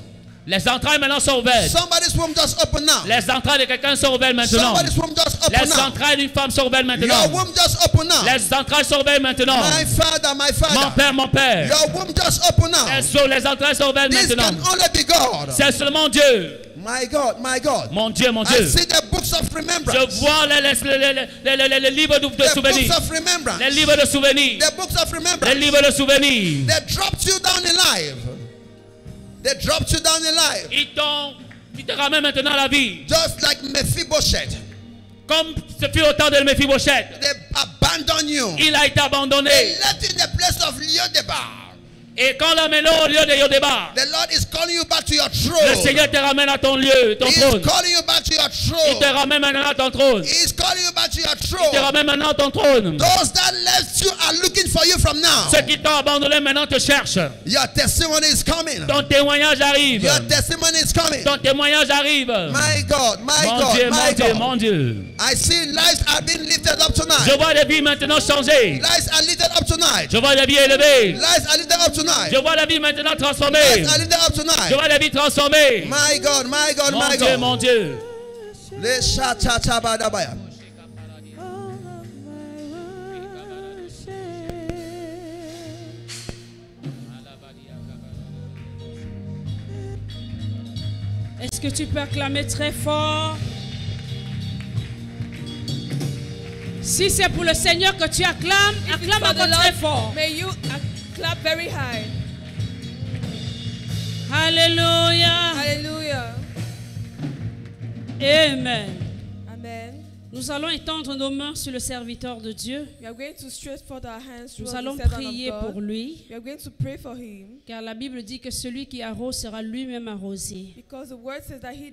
Les entrailles maintenant sont ouvertes. Somebody's womb just open now. Les entrailles de quelqu'un sont ouvertes maintenant. Just open Les entrailles d'une femme sont ouvertes Your maintenant. womb just open now. Les entrailles sont ouvertes maintenant. My father, my Mon père, mon père. Your womb just open now. Les, entrailles sont ouvertes This maintenant? C'est seulement Dieu. My God, my God. Mon Dieu, mon I Dieu. see the books of Je vois les, livres de, de The souvenirs. books of remembrance. Les livres de souvenirs. The books of Les livres de souvenirs. They dropped you down in life. They dropped you down in life. Ils t'ont, ils te ramènent maintenant à la vie. Just like Mephibosheth. Comme ce fut au temps de Mephibosheth. They abandoned you. Il a été abandonné. They left you in the place of Leodebar. Et quand au lieu de Yodébar, The Lord is calling you back to your le throne. Seigneur te ramène à ton lieu, ton He is trône. calling you back to your Il te throne. ramène maintenant à ton trône. He is calling you back to your Il te throne. ramène maintenant à ton trône. Those that left you are looking for you from now. Ceux qui t'ont abandonné maintenant te cherchent. Your testimony is coming. Ton témoignage arrive. Your testimony is coming. Ton témoignage arrive. My God, my Mon God, Dieu, my mon Dieu, mon Dieu. I see lives are being lifted up Je tonight. vois les vies maintenant changer. Lives are lifted up tonight. Je vois les vies élevées. Lives are lifted up tonight. Je vois la vie maintenant transformée. Up Je vois la vie transformée. My God, my God, Mon my Dieu, mon God. Dieu. Le shatatabadabaya. Est-ce que tu peux acclamer très fort? Si c'est pour le Seigneur que tu acclames, acclame encore très fort. May you clap very high. Alléluia. Hallelujah. Amen. Amen. Nous allons étendre nos mains sur le serviteur de Dieu. We are going to stretch forth our hands Nous allons prier pour lui, We are going to pray for him car la Bible dit que celui qui arrose sera lui-même arrosé. because the word says that he